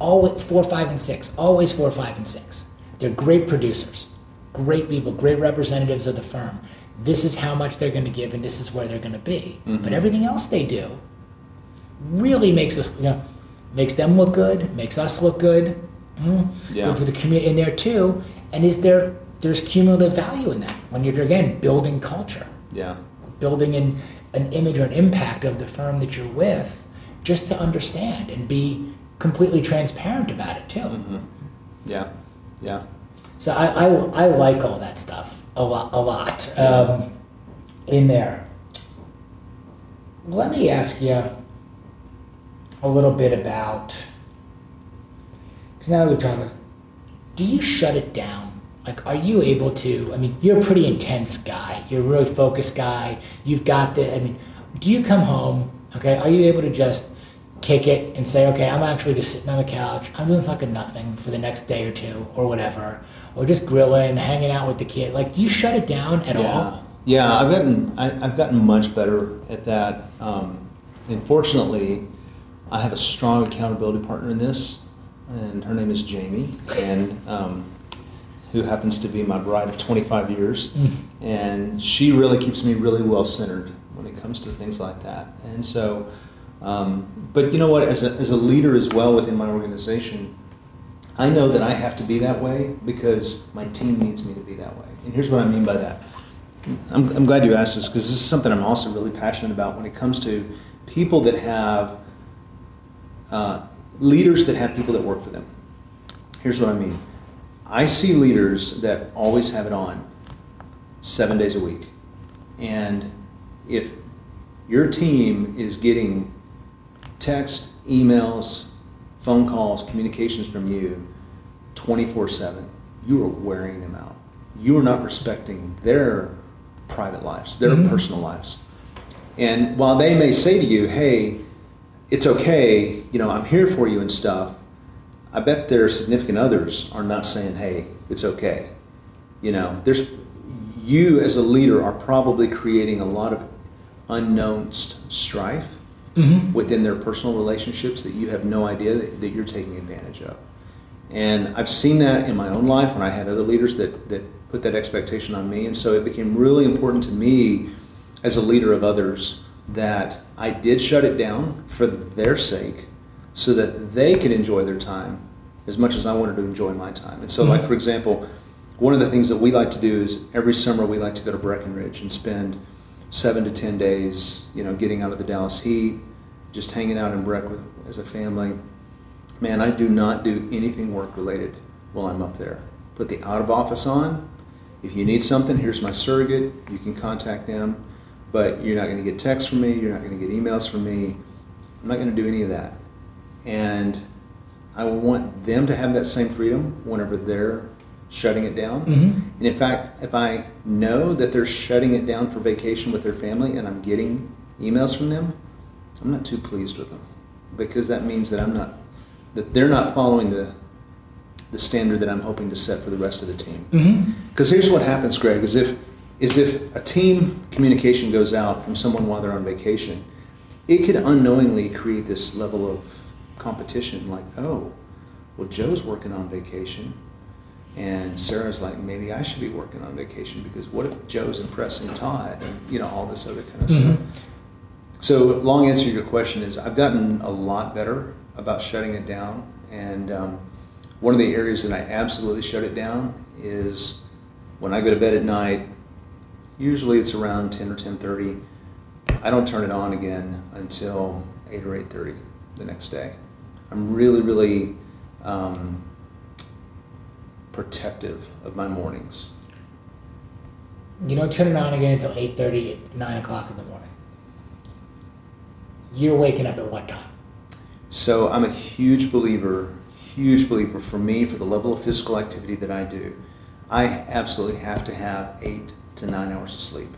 always four, five, and six, always four, five, and six? They're great producers, great people, great representatives of the firm this is how much they're going to give and this is where they're going to be. Mm-hmm. But everything else they do really makes us, you know, makes them look good, makes us look good, mm, yeah. good for the community in there too. And is there there's cumulative value in that when you're again building culture, yeah, building an an image or an impact of the firm that you're with, just to understand and be completely transparent about it too. Mm-hmm. Yeah, yeah. So I, I I like all that stuff a lot, a lot um, in there. Let me ask you a little bit about because now we're talking. Do you shut it down? Like, are you able to? I mean, you're a pretty intense guy. You're a really focused guy. You've got the. I mean, do you come home? Okay, are you able to just kick it and say, okay, I'm actually just sitting on the couch. I'm doing fucking nothing for the next day or two or whatever, or just grilling, hanging out with the kid. Like, do you shut it down at yeah. all? Yeah, I've gotten I, have gotten much better at that. Um, and fortunately, I have a strong accountability partner in this, and her name is Jamie, and um, who happens to be my bride of 25 years, mm. and she really keeps me really well centered when it comes to things like that. And so um, but you know what? As a, as a leader as well within my organization, I know that I have to be that way because my team needs me to be that way. And here's what I mean by that. I'm, I'm glad you asked this because this is something I'm also really passionate about when it comes to people that have uh, leaders that have people that work for them. Here's what I mean. I see leaders that always have it on seven days a week. And if your team is getting text, emails, phone calls, communications from you 24 7, you are wearing them out. You are not respecting their private lives, their mm-hmm. personal lives. And while they may say to you, hey, it's okay, you know, I'm here for you and stuff, I bet their significant others are not saying, hey, it's okay. You know, there's you as a leader are probably creating a lot of unknown strife mm-hmm. within their personal relationships that you have no idea that, that, you're taking advantage of. And I've seen that in my own life when I had other leaders that, that put that expectation on me. And so it became really important to me as a leader of others that I did shut it down for their sake so that they could enjoy their time as much as I wanted to enjoy my time. And so, mm-hmm. like, for example, one of the things that we like to do is every summer we like to go to Breckenridge and spend seven to ten days, you know, getting out of the Dallas heat, just hanging out in Breck with, as a family. Man, I do not do anything work related while I'm up there. Put the out of office on. If you need something, here's my surrogate. You can contact them, but you're not going to get texts from me. You're not going to get emails from me. I'm not going to do any of that. And I want them to have that same freedom whenever they're shutting it down. Mm-hmm. And in fact, if I know that they're shutting it down for vacation with their family and I'm getting emails from them, I'm not too pleased with them because that means that I'm not that they're not following the the standard that I'm hoping to set for the rest of the team. Because mm-hmm. here's what happens, Greg, is if is if a team communication goes out from someone while they're on vacation, it could unknowingly create this level of competition like, oh, well, Joe's working on vacation and Sarah's like, maybe I should be working on vacation because what if Joe's impressing Todd and you know all this other kind of mm-hmm. stuff. So long answer to your question is I've gotten a lot better about shutting it down, and um, one of the areas that I absolutely shut it down is when I go to bed at night. Usually it's around ten or ten thirty. I don't turn it on again until eight or eight thirty the next day. I'm really, really um, protective of my mornings. You don't turn it on again until 8.30, 9 o'clock in the morning. You're waking up at what time? So I'm a huge believer, huge believer for me, for the level of physical activity that I do. I absolutely have to have eight to nine hours of sleep.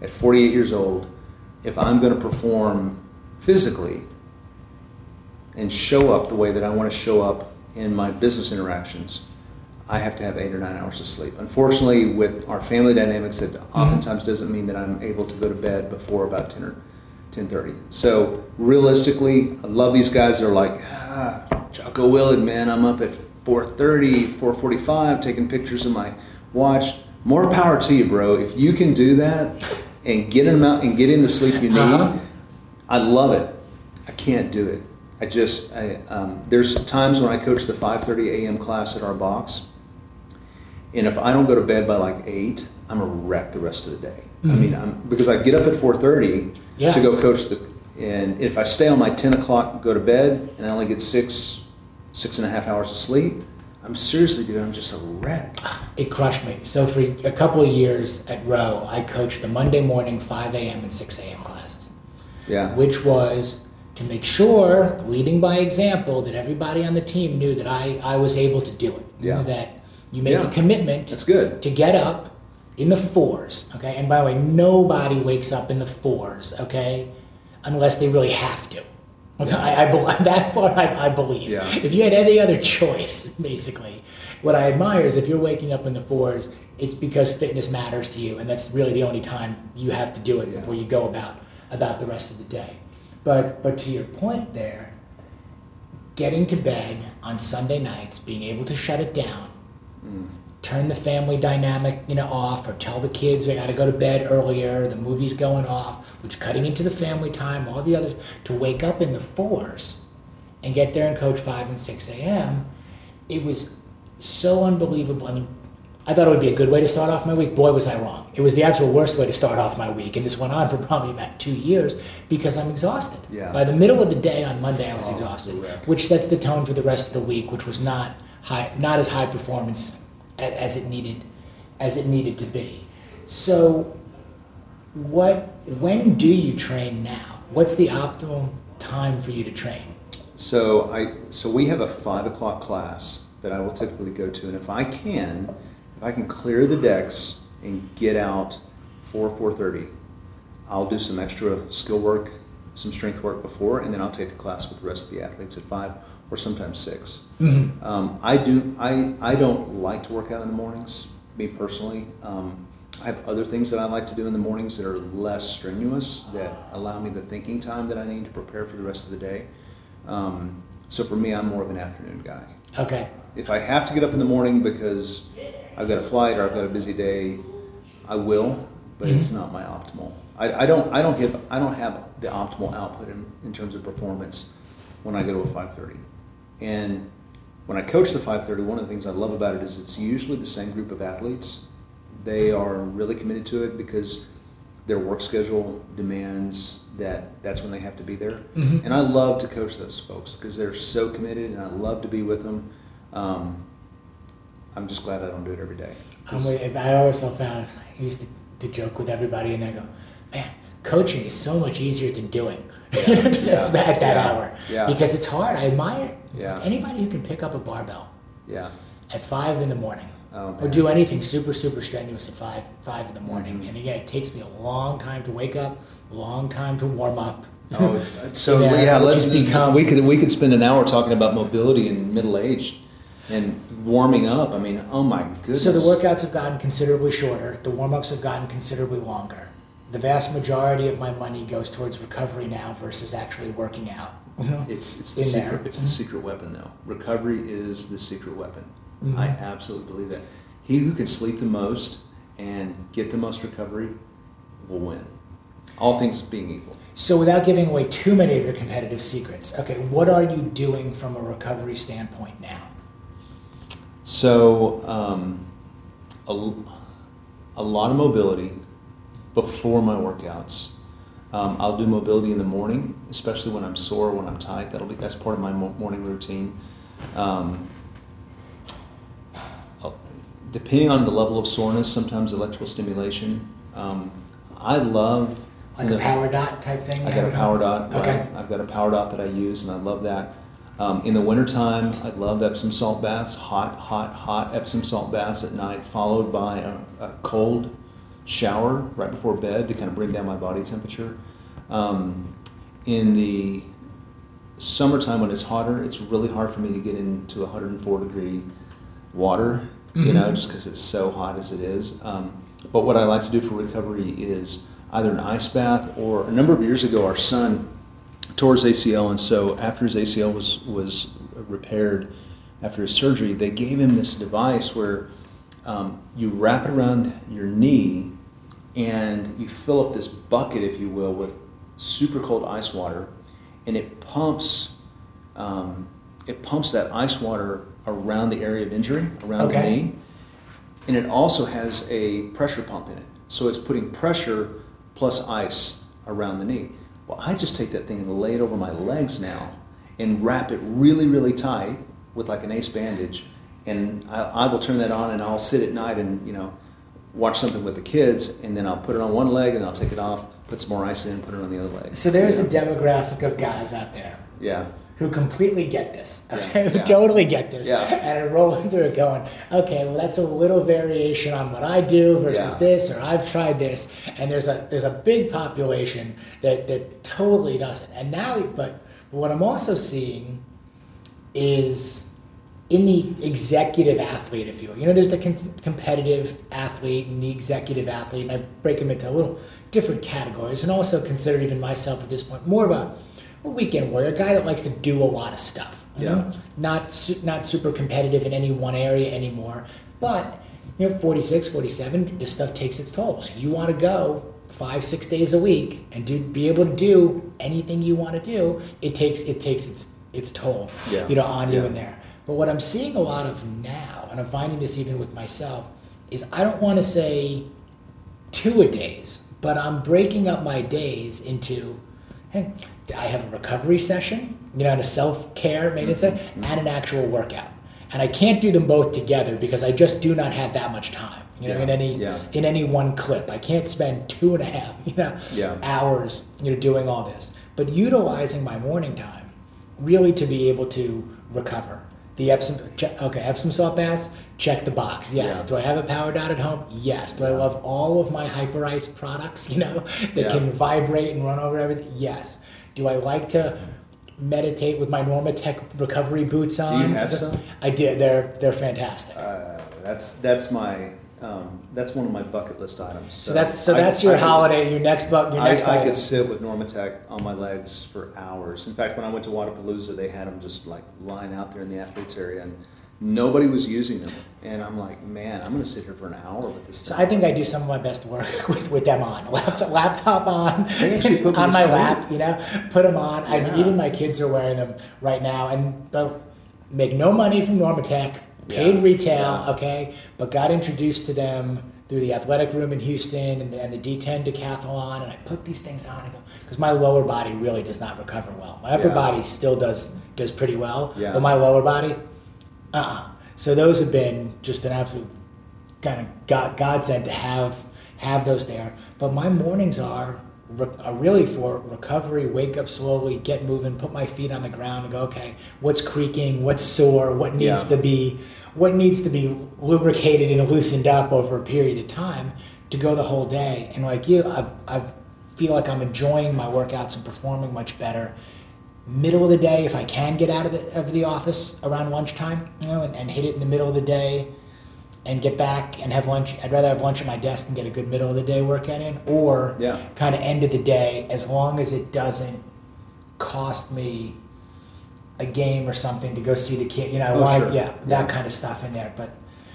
At 48 years old, if I'm going to perform physically and show up the way that I want to show up in my business interactions, I have to have eight or nine hours of sleep. Unfortunately, with our family dynamics, it mm-hmm. oftentimes doesn't mean that I'm able to go to bed before about 10 or 10.30. So realistically, I love these guys that are like, ah, Jocko Willink, man, I'm up at 4.30, 4.45, taking pictures of my watch. More power to you, bro. If you can do that and get out and get in the sleep you need, uh-huh. I love it. I can't do it. I just, I, um, there's times when I coach the 5.30 a.m. class at our box, and if I don't go to bed by like eight, I'm a wreck the rest of the day. Mm-hmm. I mean, I'm because I get up at four thirty yeah. to go coach the, and if I stay on my ten o'clock, go to bed, and I only get six, six and a half hours of sleep, I'm seriously, dude, I'm just a wreck. It crushed me. So for a couple of years at Rowe, I coached the Monday morning 5 a.m. and 6 a.m. classes. Yeah. Which was to make sure, leading by example, that everybody on the team knew that I, I was able to do it. Yeah. That you make yeah. a commitment That's good. to get up in the fours, okay? And by the way, nobody wakes up in the fours, okay? Unless they really have to. Okay, I, I that part I, I believe. Yeah. If you had any other choice, basically, what I admire is if you're waking up in the fours, it's because fitness matters to you, and that's really the only time you have to do it yeah. before you go about about the rest of the day. But but to your point there, getting to bed on Sunday nights, being able to shut it down, Mm. Turn the family dynamic, you know, off, or tell the kids they got to go to bed earlier. The movie's going off, which cutting into the family time, all the others to wake up in the fours and get there and coach five and six a.m. It was so unbelievable. I mean, I thought it would be a good way to start off my week. Boy, was I wrong. It was the absolute worst way to start off my week. And this went on for probably about two years because I'm exhausted. Yeah. By the middle of the day on Monday, I was oh, exhausted, correct. which sets the tone for the rest of the week, which was not high, not as high performance as, it needed, as it needed to be. So, what when do you train now? What's the optimal time for you to train? So I so we have a five o'clock class that I will typically go to, and if I can, if I can clear the decks and get out four four thirty, I'll do some extra skill work, some strength work before, and then I'll take the class with the rest of the athletes at five or sometimes 6 Mm-hmm. Um, I do. I I don't like to work out in the mornings. Me personally, um, I have other things that I like to do in the mornings that are less strenuous that allow me the thinking time that I need to prepare for the rest of the day. Um, so for me, I'm more of an afternoon guy. Okay. If I have to get up in the morning because I've got a flight or I've got a busy day, I will, but Mhm. it's not my optimal. I, I don't I don't have I don't have the optimal output in, in terms of performance when I go to a 5:30. And when I coach the 5:30, one of the things I love about it is it's usually the same group of athletes. They are really committed to it because their work schedule demands that that's when they have to be there. Mhm. And I love to coach those folks because they're so committed, and I love to be with them. Um, I'm just glad I don't do it every day. With, I also found I used to, to joke with everybody and they go, man, coaching is so much easier than doing. That's Yeah. at that Yeah. hour Yeah. because it's hard. I admire Yeah. anybody who can pick up a barbell yeah. at five in the morning Oh, or do anything super super strenuous at five five in the morning. Mhm. And again, it takes me a long time to wake up, a long time to warm up. Oh, so Yeah, yeah, let's just become- we could we could spend an hour talking about mobility in middle age and warming up. I mean, oh my goodness. So the workouts have gotten considerably shorter. The warm ups have gotten considerably longer. The vast majority of my money goes towards recovery now versus actually working out. It's it's the in secret. there. It's the secret weapon, though. Recovery is the secret weapon. Mhm. I absolutely believe that. He who can sleep the most and get the most recovery will win. All things being equal. So, without giving away too many of your competitive secrets, okay, what are you doing from a recovery standpoint now? So, um, a, a lot of mobility before my workouts. Um, I'll do mobility in the morning, especially when I'm sore, when I'm tight. That'll be that's part of my morning routine. Um, depending on the level of soreness, sometimes electrical stimulation. Um, I love Like the- a power dot type thing? I got a power dot. Okay. right? I've got a power dot that I use, and I love that. Um, in the wintertime, I love Epsom salt baths, hot, hot, hot Epsom salt baths at night, followed by a, a cold shower right before bed to kind of bring down my body temperature. Um, in the summertime, when it's hotter, it's really hard for me to get into 104 degree water, you know, Mhm. just because it's so hot as it is. Um, but what I like to do for recovery is either an ice bath or a number of years ago, our son tore his ACL, and so after his ACL was was repaired after his surgery, they gave him this device where um, you wrap it around your knee and you fill up this bucket, if you will, with super cold ice water, and it pumps um, it pumps that ice water around the area of injury, around Okay. the knee, and it also has a pressure pump in it. So it's putting pressure plus ice around the knee. Well, I just take that thing and lay it over my legs now and wrap it really, really tight with like an ace bandage. And I, I will turn that on and I'll sit at night and, you know, watch something with the kids and then I'll put it on one leg and I'll take it off, put some more ice in, put it on the other leg. So, there's yeah. a demographic of guys out there Yeah. who completely get this, Yeah, who totally get this, Yeah. and are rolling through it going, okay, well that's a little variation on what I do versus this, or I've tried this, and there's a there's a big population that that totally doesn't. And now, but what I'm also seeing is in the executive athlete, if you will. You know, there's the con- competitive athlete and the executive athlete, and I break them into a little different categories, and also consider even myself at this point more of a, a weekend warrior, a guy that likes to do a lot of stuff. you Yeah. know? Not su- not super competitive in any one area anymore, but you know, 46, 47, this stuff takes its toll. So you want to go five, six days a week and do be able to do anything you want to do. It takes it takes its its toll, Yeah. you know, on you Yeah. in there. But what I'm seeing a lot of now, and I'm finding this even with myself, is I don't want to say two a days, but I'm breaking up my days into, hey, I have a recovery session, you know, and a self care maintenance mm-hmm. session, and an actual workout. And I can't do them both together because I just do not have that much time. you know, Yeah, in any yeah. in any one clip. I can't spend two and a half, you know, Yeah. hours, you know, doing all this. But utilizing my morning time really to be able to recover. The Epsom, check, okay, Epsom salt baths, check the box. Yes. Yeah. Do I have a power dot at home? Yes. Do I love all of my Hyper Ice products, you know, that Yeah. can vibrate and run over everything? Yes. Do I like to meditate with my Normatec recovery boots on? have Is it- some? I did. They're they're fantastic. Uh, that's that's my um, that's one of my bucket list items. so that's so I- that's your I holiday, your next buck, your I, next I item. could sit with Normatec on my legs for hours. In fact, when I went to Wodapalooza, they had them just like lying out there in the athletes area, and nobody was using them. And I'm like, man, I'm going to sit here for an hour with this. So thing. I think I do some of my best work with, with them on laptop, laptop on They actually put me on to my sleep. lap. You know, put them on. I Yeah. mean, even my kids are wearing them right now, and but make no money from Normatec. Paid Yeah. retail, Yeah. okay, but got introduced to them through the athletic room in Houston and the, and the D10 decathlon, and I put these things on and go because my lower body really does not recover well. My upper Yeah. body still does does pretty well, but my lower body, uh, uh So those have been just an absolute kind of god, godsend to have have those there. But my mornings are Uh, really for recovery. Wake up slowly, get moving, put my feet on the ground, and go. Okay, what's creaking? What's sore? What needs Yeah. to be what needs to be lubricated and loosened up over a period of time to go the whole day. And like you, I, I feel like I'm enjoying my workouts and performing much better middle of the day if I can get out of the, of the office around lunchtime, you know, and, and hit it in the middle of the day and get back and have lunch. I'd rather have lunch at my desk and get a good middle of the day workout in or Yeah. kind of end of the day as long as it doesn't cost me a game or something to go see the kid, you know, I Oh, want, sure. yeah, that Yeah. kind of stuff in there. But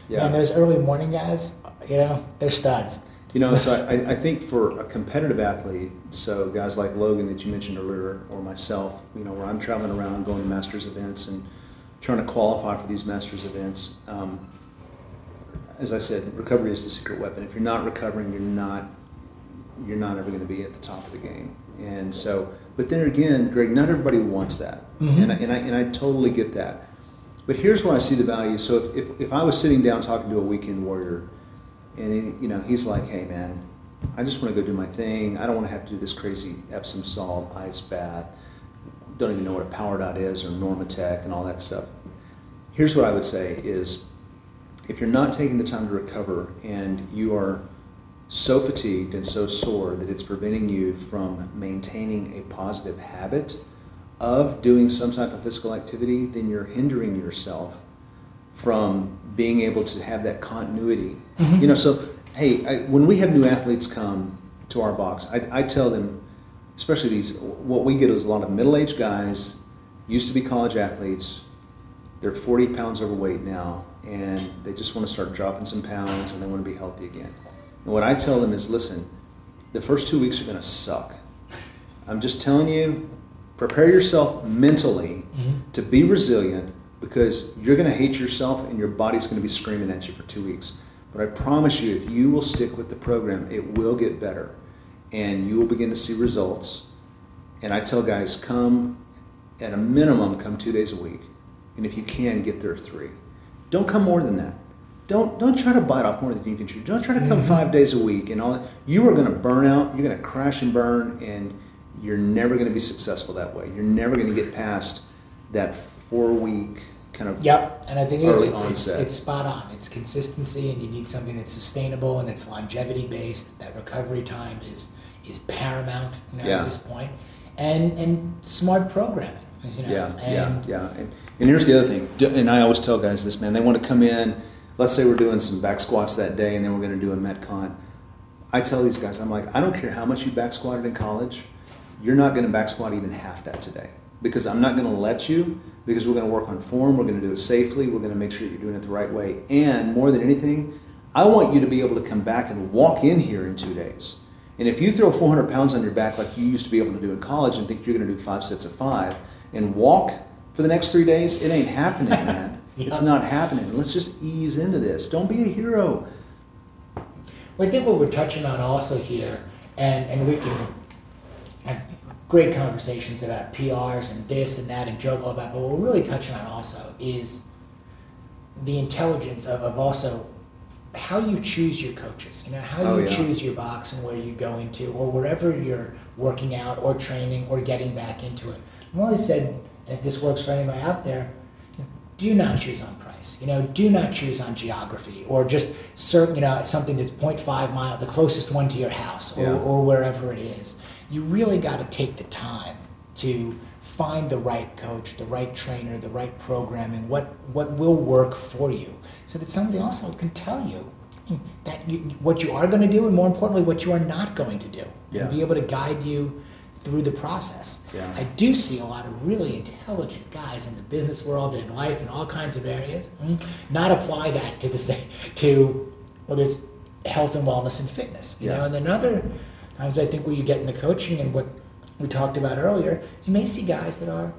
Yeah. man, those early morning guys, you know, they're studs. You know, so I, I think for a competitive athlete, so guys like Logan that you mentioned earlier, or myself, you know, where I'm traveling around going to masters events and trying to qualify for these masters events. Um, as I said, recovery is the secret weapon. If you're not recovering, you're not you're not ever going to be at the top of the game. And so, but then again, Greg, not everybody wants that, Mhm. and I, and I and I totally get that. But here's where I see the value. So if, if, if I was sitting down talking to a weekend warrior, and he, you know he's like, "Hey man, I just want to go do my thing. I don't want to have to do this crazy Epsom salt ice bath. Don't even know what a power dot is or Normatec and all that stuff." Here's what I would say is, if you're not taking the time to recover and you are so fatigued and so sore that it's preventing you from maintaining a positive habit of doing some type of physical activity, then you're hindering yourself from being able to have that continuity. Mm-hmm. You know, so hey, I, when we have new athletes come to our box, I, I tell them, especially these, what we get is a lot of middle-aged guys, used to be college athletes. They're 40 pounds overweight now, and they just want to start dropping some pounds, and they want to be healthy again. And what I tell them is, listen, the first two weeks are going to suck. I'm just telling you, prepare yourself mentally mm-hmm. to be resilient because you're going to hate yourself and your body's going to be screaming at you for two weeks. But I promise you, if you will stick with the program, it will get better and you will begin to see results. And I tell guys, come at a minimum, come two days a week. And if you can, get there three. Don't come more than that. Don't don't try to bite off more than you can chew. Don't try to come mm-hmm. five days a week and all that. You are going to burn out. You're going to crash and burn, and you're never going to be successful that way. You're never going to get past that four week kind of Yep, and I think it is. It's, it's, it's spot on. It's consistency, and you need something that's sustainable and that's longevity based. That recovery time is is paramount you know, Yeah. at this point, and and smart programming. You know, Yeah, and yeah, yeah. And, and here's the other thing, and I always tell guys this, man. They want to come in. Let's say we're doing some back squats that day, and then we're going to do a metcon. I tell these guys, I'm like, I don't care how much you back squatted in college, you're not going to back squat even half that today because I'm not going to let you. Because we're going to work on form, we're going to do it safely, we're going to make sure you're doing it the right way, and more than anything, I want you to be able to come back and walk in here in two days. And if you throw 400 pounds on your back like you used to be able to do in college and think you're going to do five sets of five and walk for the next three days, it ain't happening, man. It's not happening. Let's just ease into this. Don't be a hero. Well, I think what we're touching on also here, and, and we can have great conversations about PRs and this and that and joke all about, but what we're really touching on also is the intelligence of, of also how you choose your coaches. You know how Oh, you yeah. choose your box and where you go into, or wherever you're working out or training or getting back into it. I've always said, and if this works for anybody out there, do not choose on price. You know, do not choose on geography or just certain, you know, something that's 0.5 mile, the closest one to your house or, Yeah. or wherever it is. You really got to take the time to find the right coach, the right trainer, the right programming, what what will work for you, so that somebody also can tell you that you, what you are going to do, and more importantly, what you are not going to do, Yeah. and be able to guide you through the process. Yeah. I do see a lot of really intelligent guys in the business world and in life and all kinds of areas. mm, Not apply that to the same to whether it's health and wellness and fitness. You Yeah. know, and then other times I think where you get in the coaching and what we talked about earlier, you may see guys that are,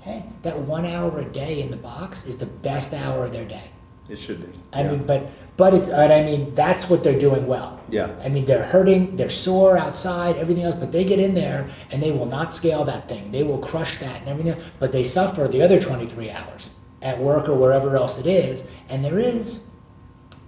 hey, that one hour a day in the box is the best hour of their day. It should be. I Yeah. mean, but but it's but I mean that's what they're doing well. Yeah. I mean they're hurting, they're sore outside, everything else, but they get in there and they will not scale that thing. They will crush that and everything. Else, but they suffer the other 23 hours at work or wherever else it is. And there is,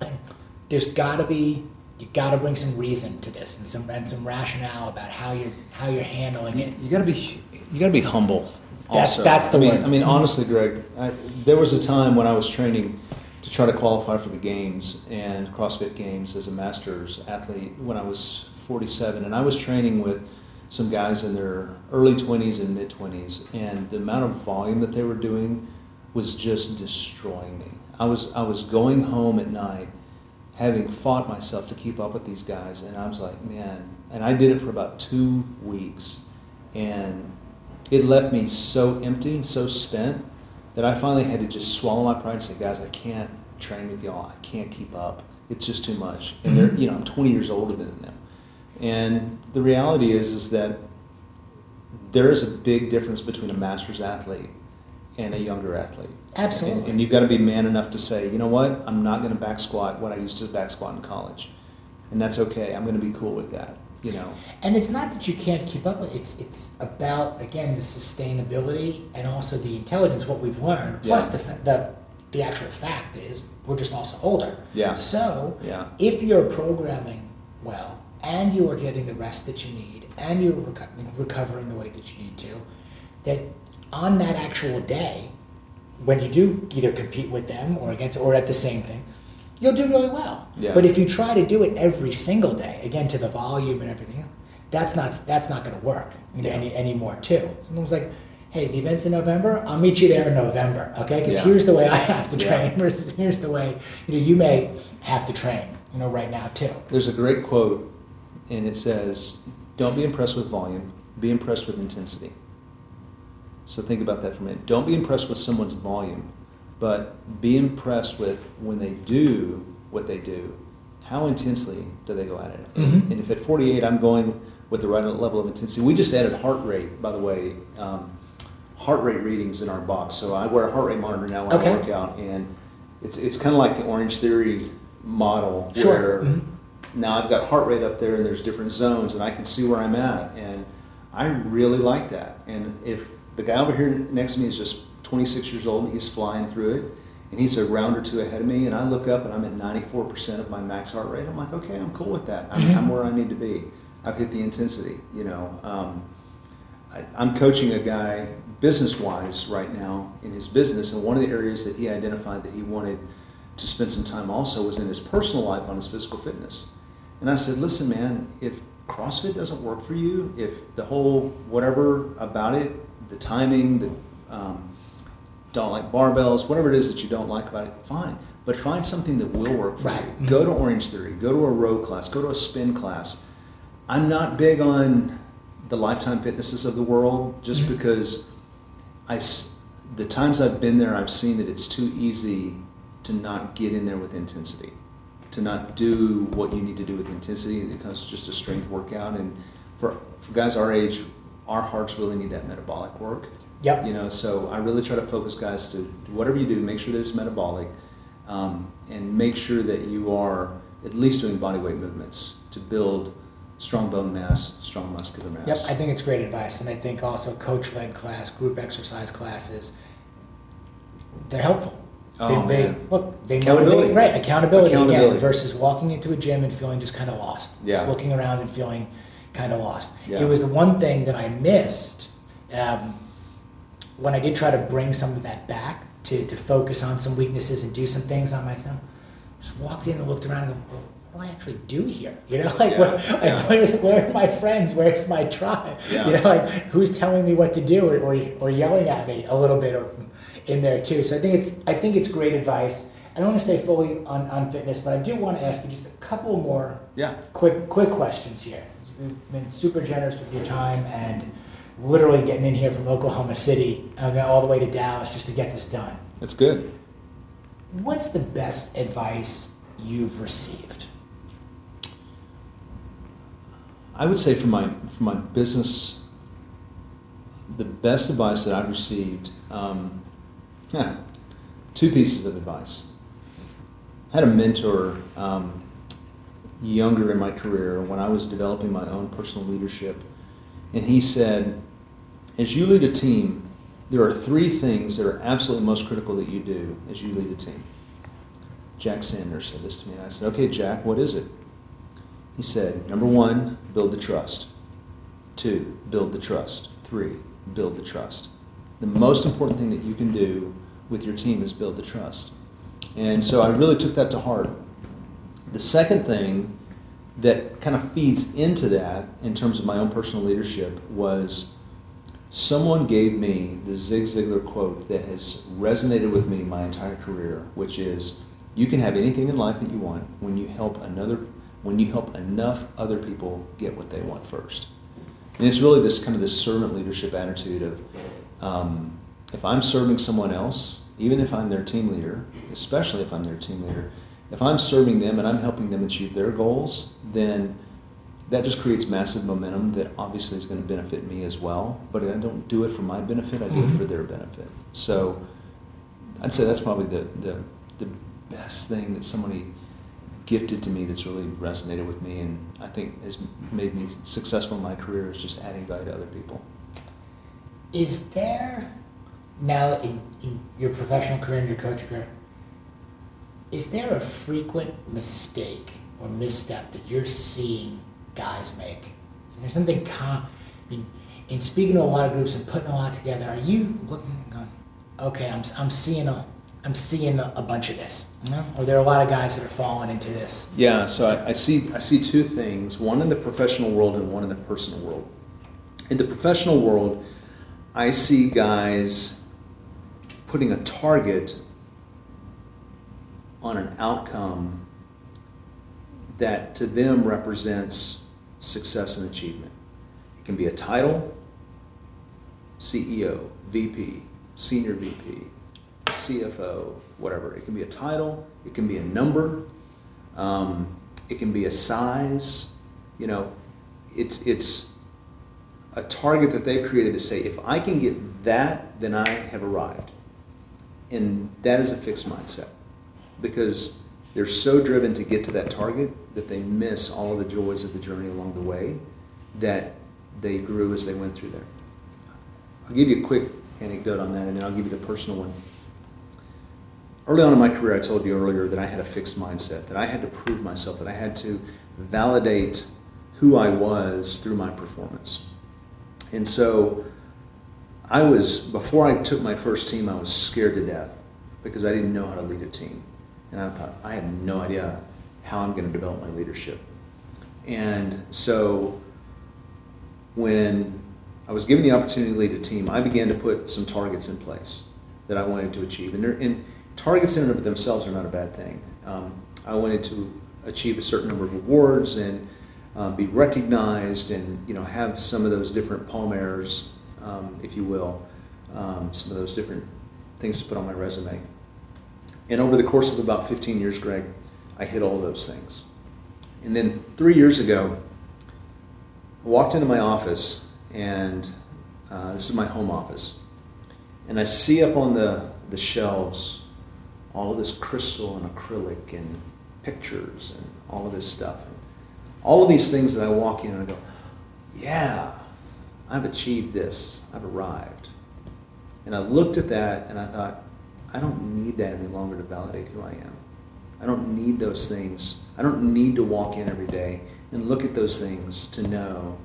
there's got to be you got to bring some reason to this and some and some rationale about how you're how you're handling it. You got to be you got to be humble. That's- also. that's the I mean, word. I mean, honestly, Greg, I, there was a time when I was training to try to qualify for the games and CrossFit Games as a masters athlete when I was 47, and I was training with some guys in their early 20s and mid 20s, and the amount of volume that they were doing was just destroying me. I was I was going home at night having fought myself to keep up with these guys and I was like, man, and I did it for about 2 weeks and it left me so empty, so spent that I finally had to just swallow my pride and say, guys, I can't train with y'all. I can't keep up. It's just too much. And they're, mm-hmm. you know, I'm 20 years older than them. And the reality is, is that there is a big difference between a master's athlete and a younger athlete. Absolutely. And, and you've got to be man enough to say, you know what, I'm not going to back squat what I used to back squat in college. And that's okay. I'm going to be cool with that, you know. And it's not that you can't keep up with it's it's about again the sustainability and also the intelligence what we've learned plus Yeah. the the the actual fact is we're just also older. Yeah. So Yeah. if you're programming well and you are getting the rest that you need and you're reco- recovering the way that you need to, that on that actual day, when you do either compete with them or against or at the same thing, you'll do really well. Yeah. But if you try to do it every single day, again to the volume and everything, else, that's not that's not going to work Yeah. any anymore too. Someone's like, hey, the event's in November. I'll meet you there in November, okay? Because Yeah. here's the way I have to train versus here's the way you know you may have to train you know right now too. There's a great quote, and it says, Don't be impressed with volume, be impressed with intensity. So think about that for a minute. Don't be impressed with someone's volume, but be impressed with when they do what they do, how intensely do they go at it? Mhm. And if at 48 I'm going with the right level of intensity, we just added heart rate, by the way, um, heart rate readings in our box. So I wear a heart rate monitor now when Okay. I work out, and it's, it's kind of like the Orange Theory model Sure. where Mhm. now I've got heart rate up there and there's different zones and I can see where I'm at and I really like that. And if the guy over here next to me is just 26 years old and he's flying through it and he's a round or two ahead of me and I look up and I'm at 94% of my max heart rate, I'm like, okay, I'm cool with that. I'm, Mhm. I'm where I need to be. I've hit the intensity, you know. Um, I, I'm coaching a guy business wise right now in his business, and one of the areas that he identified that he wanted to spend some time also was in his personal life on his physical fitness. And I said, listen, man, if CrossFit doesn't work for you, if the whole whatever about it, the timing, the um, don't like barbells, whatever it is that you don't like about it, fine. But find something that will work for Right. you. Go to Orange Theory, go to a row class, go to a spin class. I'm not big on the lifetime fitnesses of the world just Mhm. because I, the times I've been there, I've seen that it's too easy to not get in there with intensity, to not do what you need to do with intensity. It becomes just a strength workout. And for, for guys our age, our hearts really need that metabolic work. Yep. You know, so I really try to focus guys to do whatever you do, make sure that it's metabolic, um, and make sure that you are at least doing body weight movements to build strong bone mass, strong muscular mass. Yep, I think it's great advice, and I think also coach-led class, group exercise classes, they're helpful. Oh, they, they look they Accountability. motivate right accountability, Accountability. again versus walking into a gym and feeling just kind of lost. Yeah. Just looking around and feeling kind of lost. Yeah. It was the one thing that I missed um, when I did try to bring some of that back to, to focus on some weaknesses and do some things on myself. Just walked in and looked around and go, well, what do I actually do here? You know, like, Yeah, where, like where, where are my friends? Where's my tribe? Yeah. You know, like who's telling me what to do or, or, or yelling at me a little bit or in there too. So I think it's I think it's great advice. I don't want to stay fully on, on fitness, but I do want to ask you just a couple more Yeah. quick quick questions here. We've been super generous with your time and literally getting in here from Oklahoma City uh, all the way to Dallas just to get this done. That's good. What's the best advice you've received? I would say for my for my business, the best advice that I've received, um, two pieces of advice. I had a mentor um, younger in my career when I was developing my own personal leadership, and he said, "As you lead a team, there are three things that are absolutely most critical that you do as you lead a team." Jack Sanders said this to me, and I said, "Okay, Jack, what is it?" He said, number one, build the trust. Two, build the trust. Three, build the trust. The most important thing that you can do with your team is build the trust. And so I really took that to heart. The second thing that kind of feeds into that in terms of my own personal leadership was someone gave me the Zig Ziglar quote that has resonated with me my entire career, which is you can have anything in life that you want when you help another when you help enough other people get what they want first. And it's really this kind of this servant leadership attitude of um, if I'm serving someone else, even if I'm their team leader, especially if I'm their team leader, if I'm serving them and I'm helping them achieve their goals, then that just creates massive momentum that obviously is going to benefit me as well. But I don't do it for my benefit; I do it Mhm. for their benefit. So I'd say that's probably the the, the best thing that somebody gifted to me that's really resonated with me and I think has made me successful in my career is just adding value to other people. Is there now in, in your professional career and your coaching career? Is there a frequent mistake or misstep that you're seeing guys make? Is there something com? I mean, in speaking to a lot of groups and putting a lot together, are you looking and going, okay, I'm, I'm seeing a I'm seeing a, bunch of this. Or there are a lot of guys that are falling into this. Yeah, so I, I see I see two things, one in the professional world and one in the personal world. In the professional world, I see guys putting a target on an outcome that to them represents success and achievement. It can be a title, CEO, VP, senior VP, CFO, whatever. It can be a title, it can be a number, um, it can be a size. You know, it's it's a target that they've created to say, if I can get that, then I have arrived. And that is a fixed mindset because they're so driven to get to that target that they miss all of the joys of the journey along the way that they grew as they went through there. I'll give you a quick anecdote on that and then I'll give you the personal one. Early on in my career, I told you earlier that I had a fixed mindset, that I had to prove myself, that I had to validate who I was through my performance. And so I was, before I took my first team, I was scared to death because I didn't know how to lead a team. And I thought, I have no idea how I'm going to develop my leadership. And so when I was given the opportunity to lead a team, I began to put some targets in place that I wanted to achieve. And, and targets in and of themselves are not a bad thing. Um, I wanted to achieve a certain number of awards and um, be recognized and you know have some of those different palmares, um, if you will, um, some of those different things to put on my resume. And over the course of about 15 years, Greg, I hit all those things. And then three years ago, I walked into my office, and uh, this is my home office, and I see up on the, the shelves all of this crystal and acrylic and pictures and all of this stuff. And all of these things that I walk in and I go, yeah, I've achieved this, I've arrived. And I looked at that and I thought, I don't need that any longer to validate who I am. I don't need those things. I don't need to walk in every day and look at those things to know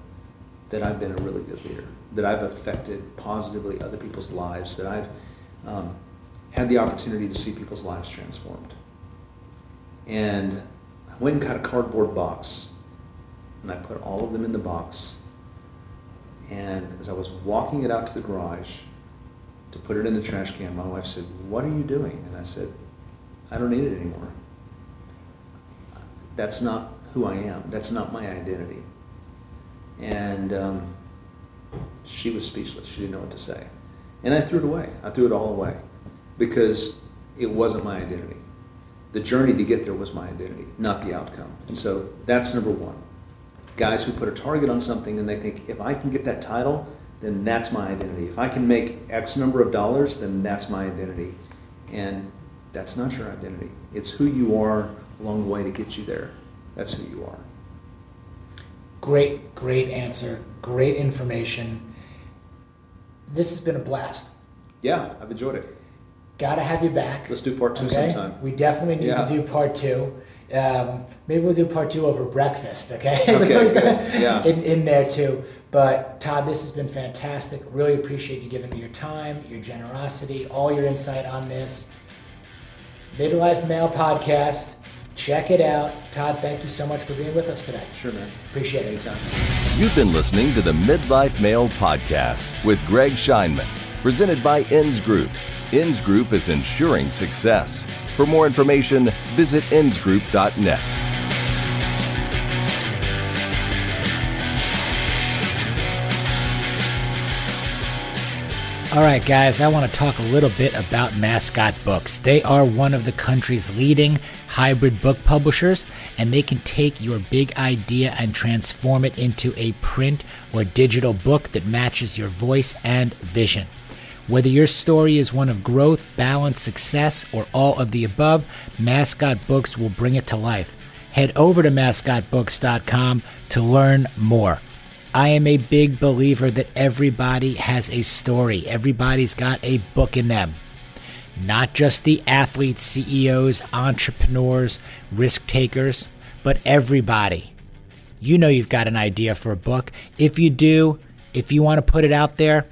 that I've been a really good leader, that I've affected positively other people's lives, that I've um, had the opportunity to see people's lives transformed. And I went and got a cardboard box, and I put all of them in the box. And as I was walking it out to the garage to put it in the trash can, my wife said, What are you doing? And I said, I don't need it anymore. That's not who I am. That's not my identity. And um, she was speechless. She didn't know what to say. And I threw it away. I threw it all away because it wasn't my identity. The journey to get there was my identity, not the outcome. And so that's number one. Guys who put a target on something and they think, if I can get that title, then that's my identity. If I can make X number of dollars, then that's my identity. And that's not your identity. It's who you are along the way to get you there. That's who you are. Great, great answer. Great information. This has been a blast. Yeah, I've enjoyed it. Got to have you back. Let's do part two okay? sometime. We definitely need yeah. to do part two. Um, maybe we'll do part two over breakfast, okay? okay yeah. in, in there too. But Todd, this has been fantastic. Really appreciate you giving me your time, your generosity, all your insight on this. Midlife Male Podcast. Check it out. Todd, thank you so much for being with us today. Sure, man. Appreciate it. Anytime. You've been listening to the Midlife Male Podcast with Greg Scheinman, presented by Ins Group. Ins Group is ensuring success. For more information, visit endsgroup.net. All right, guys, I want to talk a little bit about Mascot Books. They are one of the country's leading hybrid book publishers, and they can take your big idea and transform it into a print or digital book that matches your voice and vision. Whether your story is one of growth, balance, success, or all of the above, Mascot Books will bring it to life. Head over to mascotbooks.com to learn more. I am a big believer that everybody has a story. Everybody's got a book in them. Not just the athletes, CEOs, entrepreneurs, risk takers, but everybody. You know you've got an idea for a book. If you do, if you want to put it out there,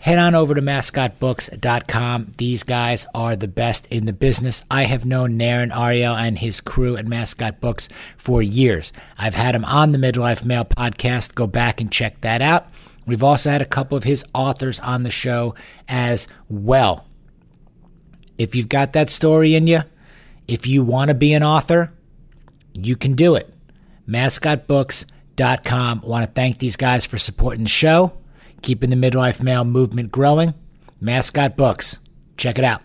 head on over to mascotbooks.com. These guys are the best in the business. I have known Naren Aryal and his crew at Mascot Books for years. I've had him on the Midlife Male podcast. Go back and check that out. We've also had a couple of his authors on the show as well. If you've got that story in you, if you want to be an author, you can do it. Mascotbooks.com. Want to thank these guys for supporting the show keeping the midlife male movement growing. Mascot Books. Check it out.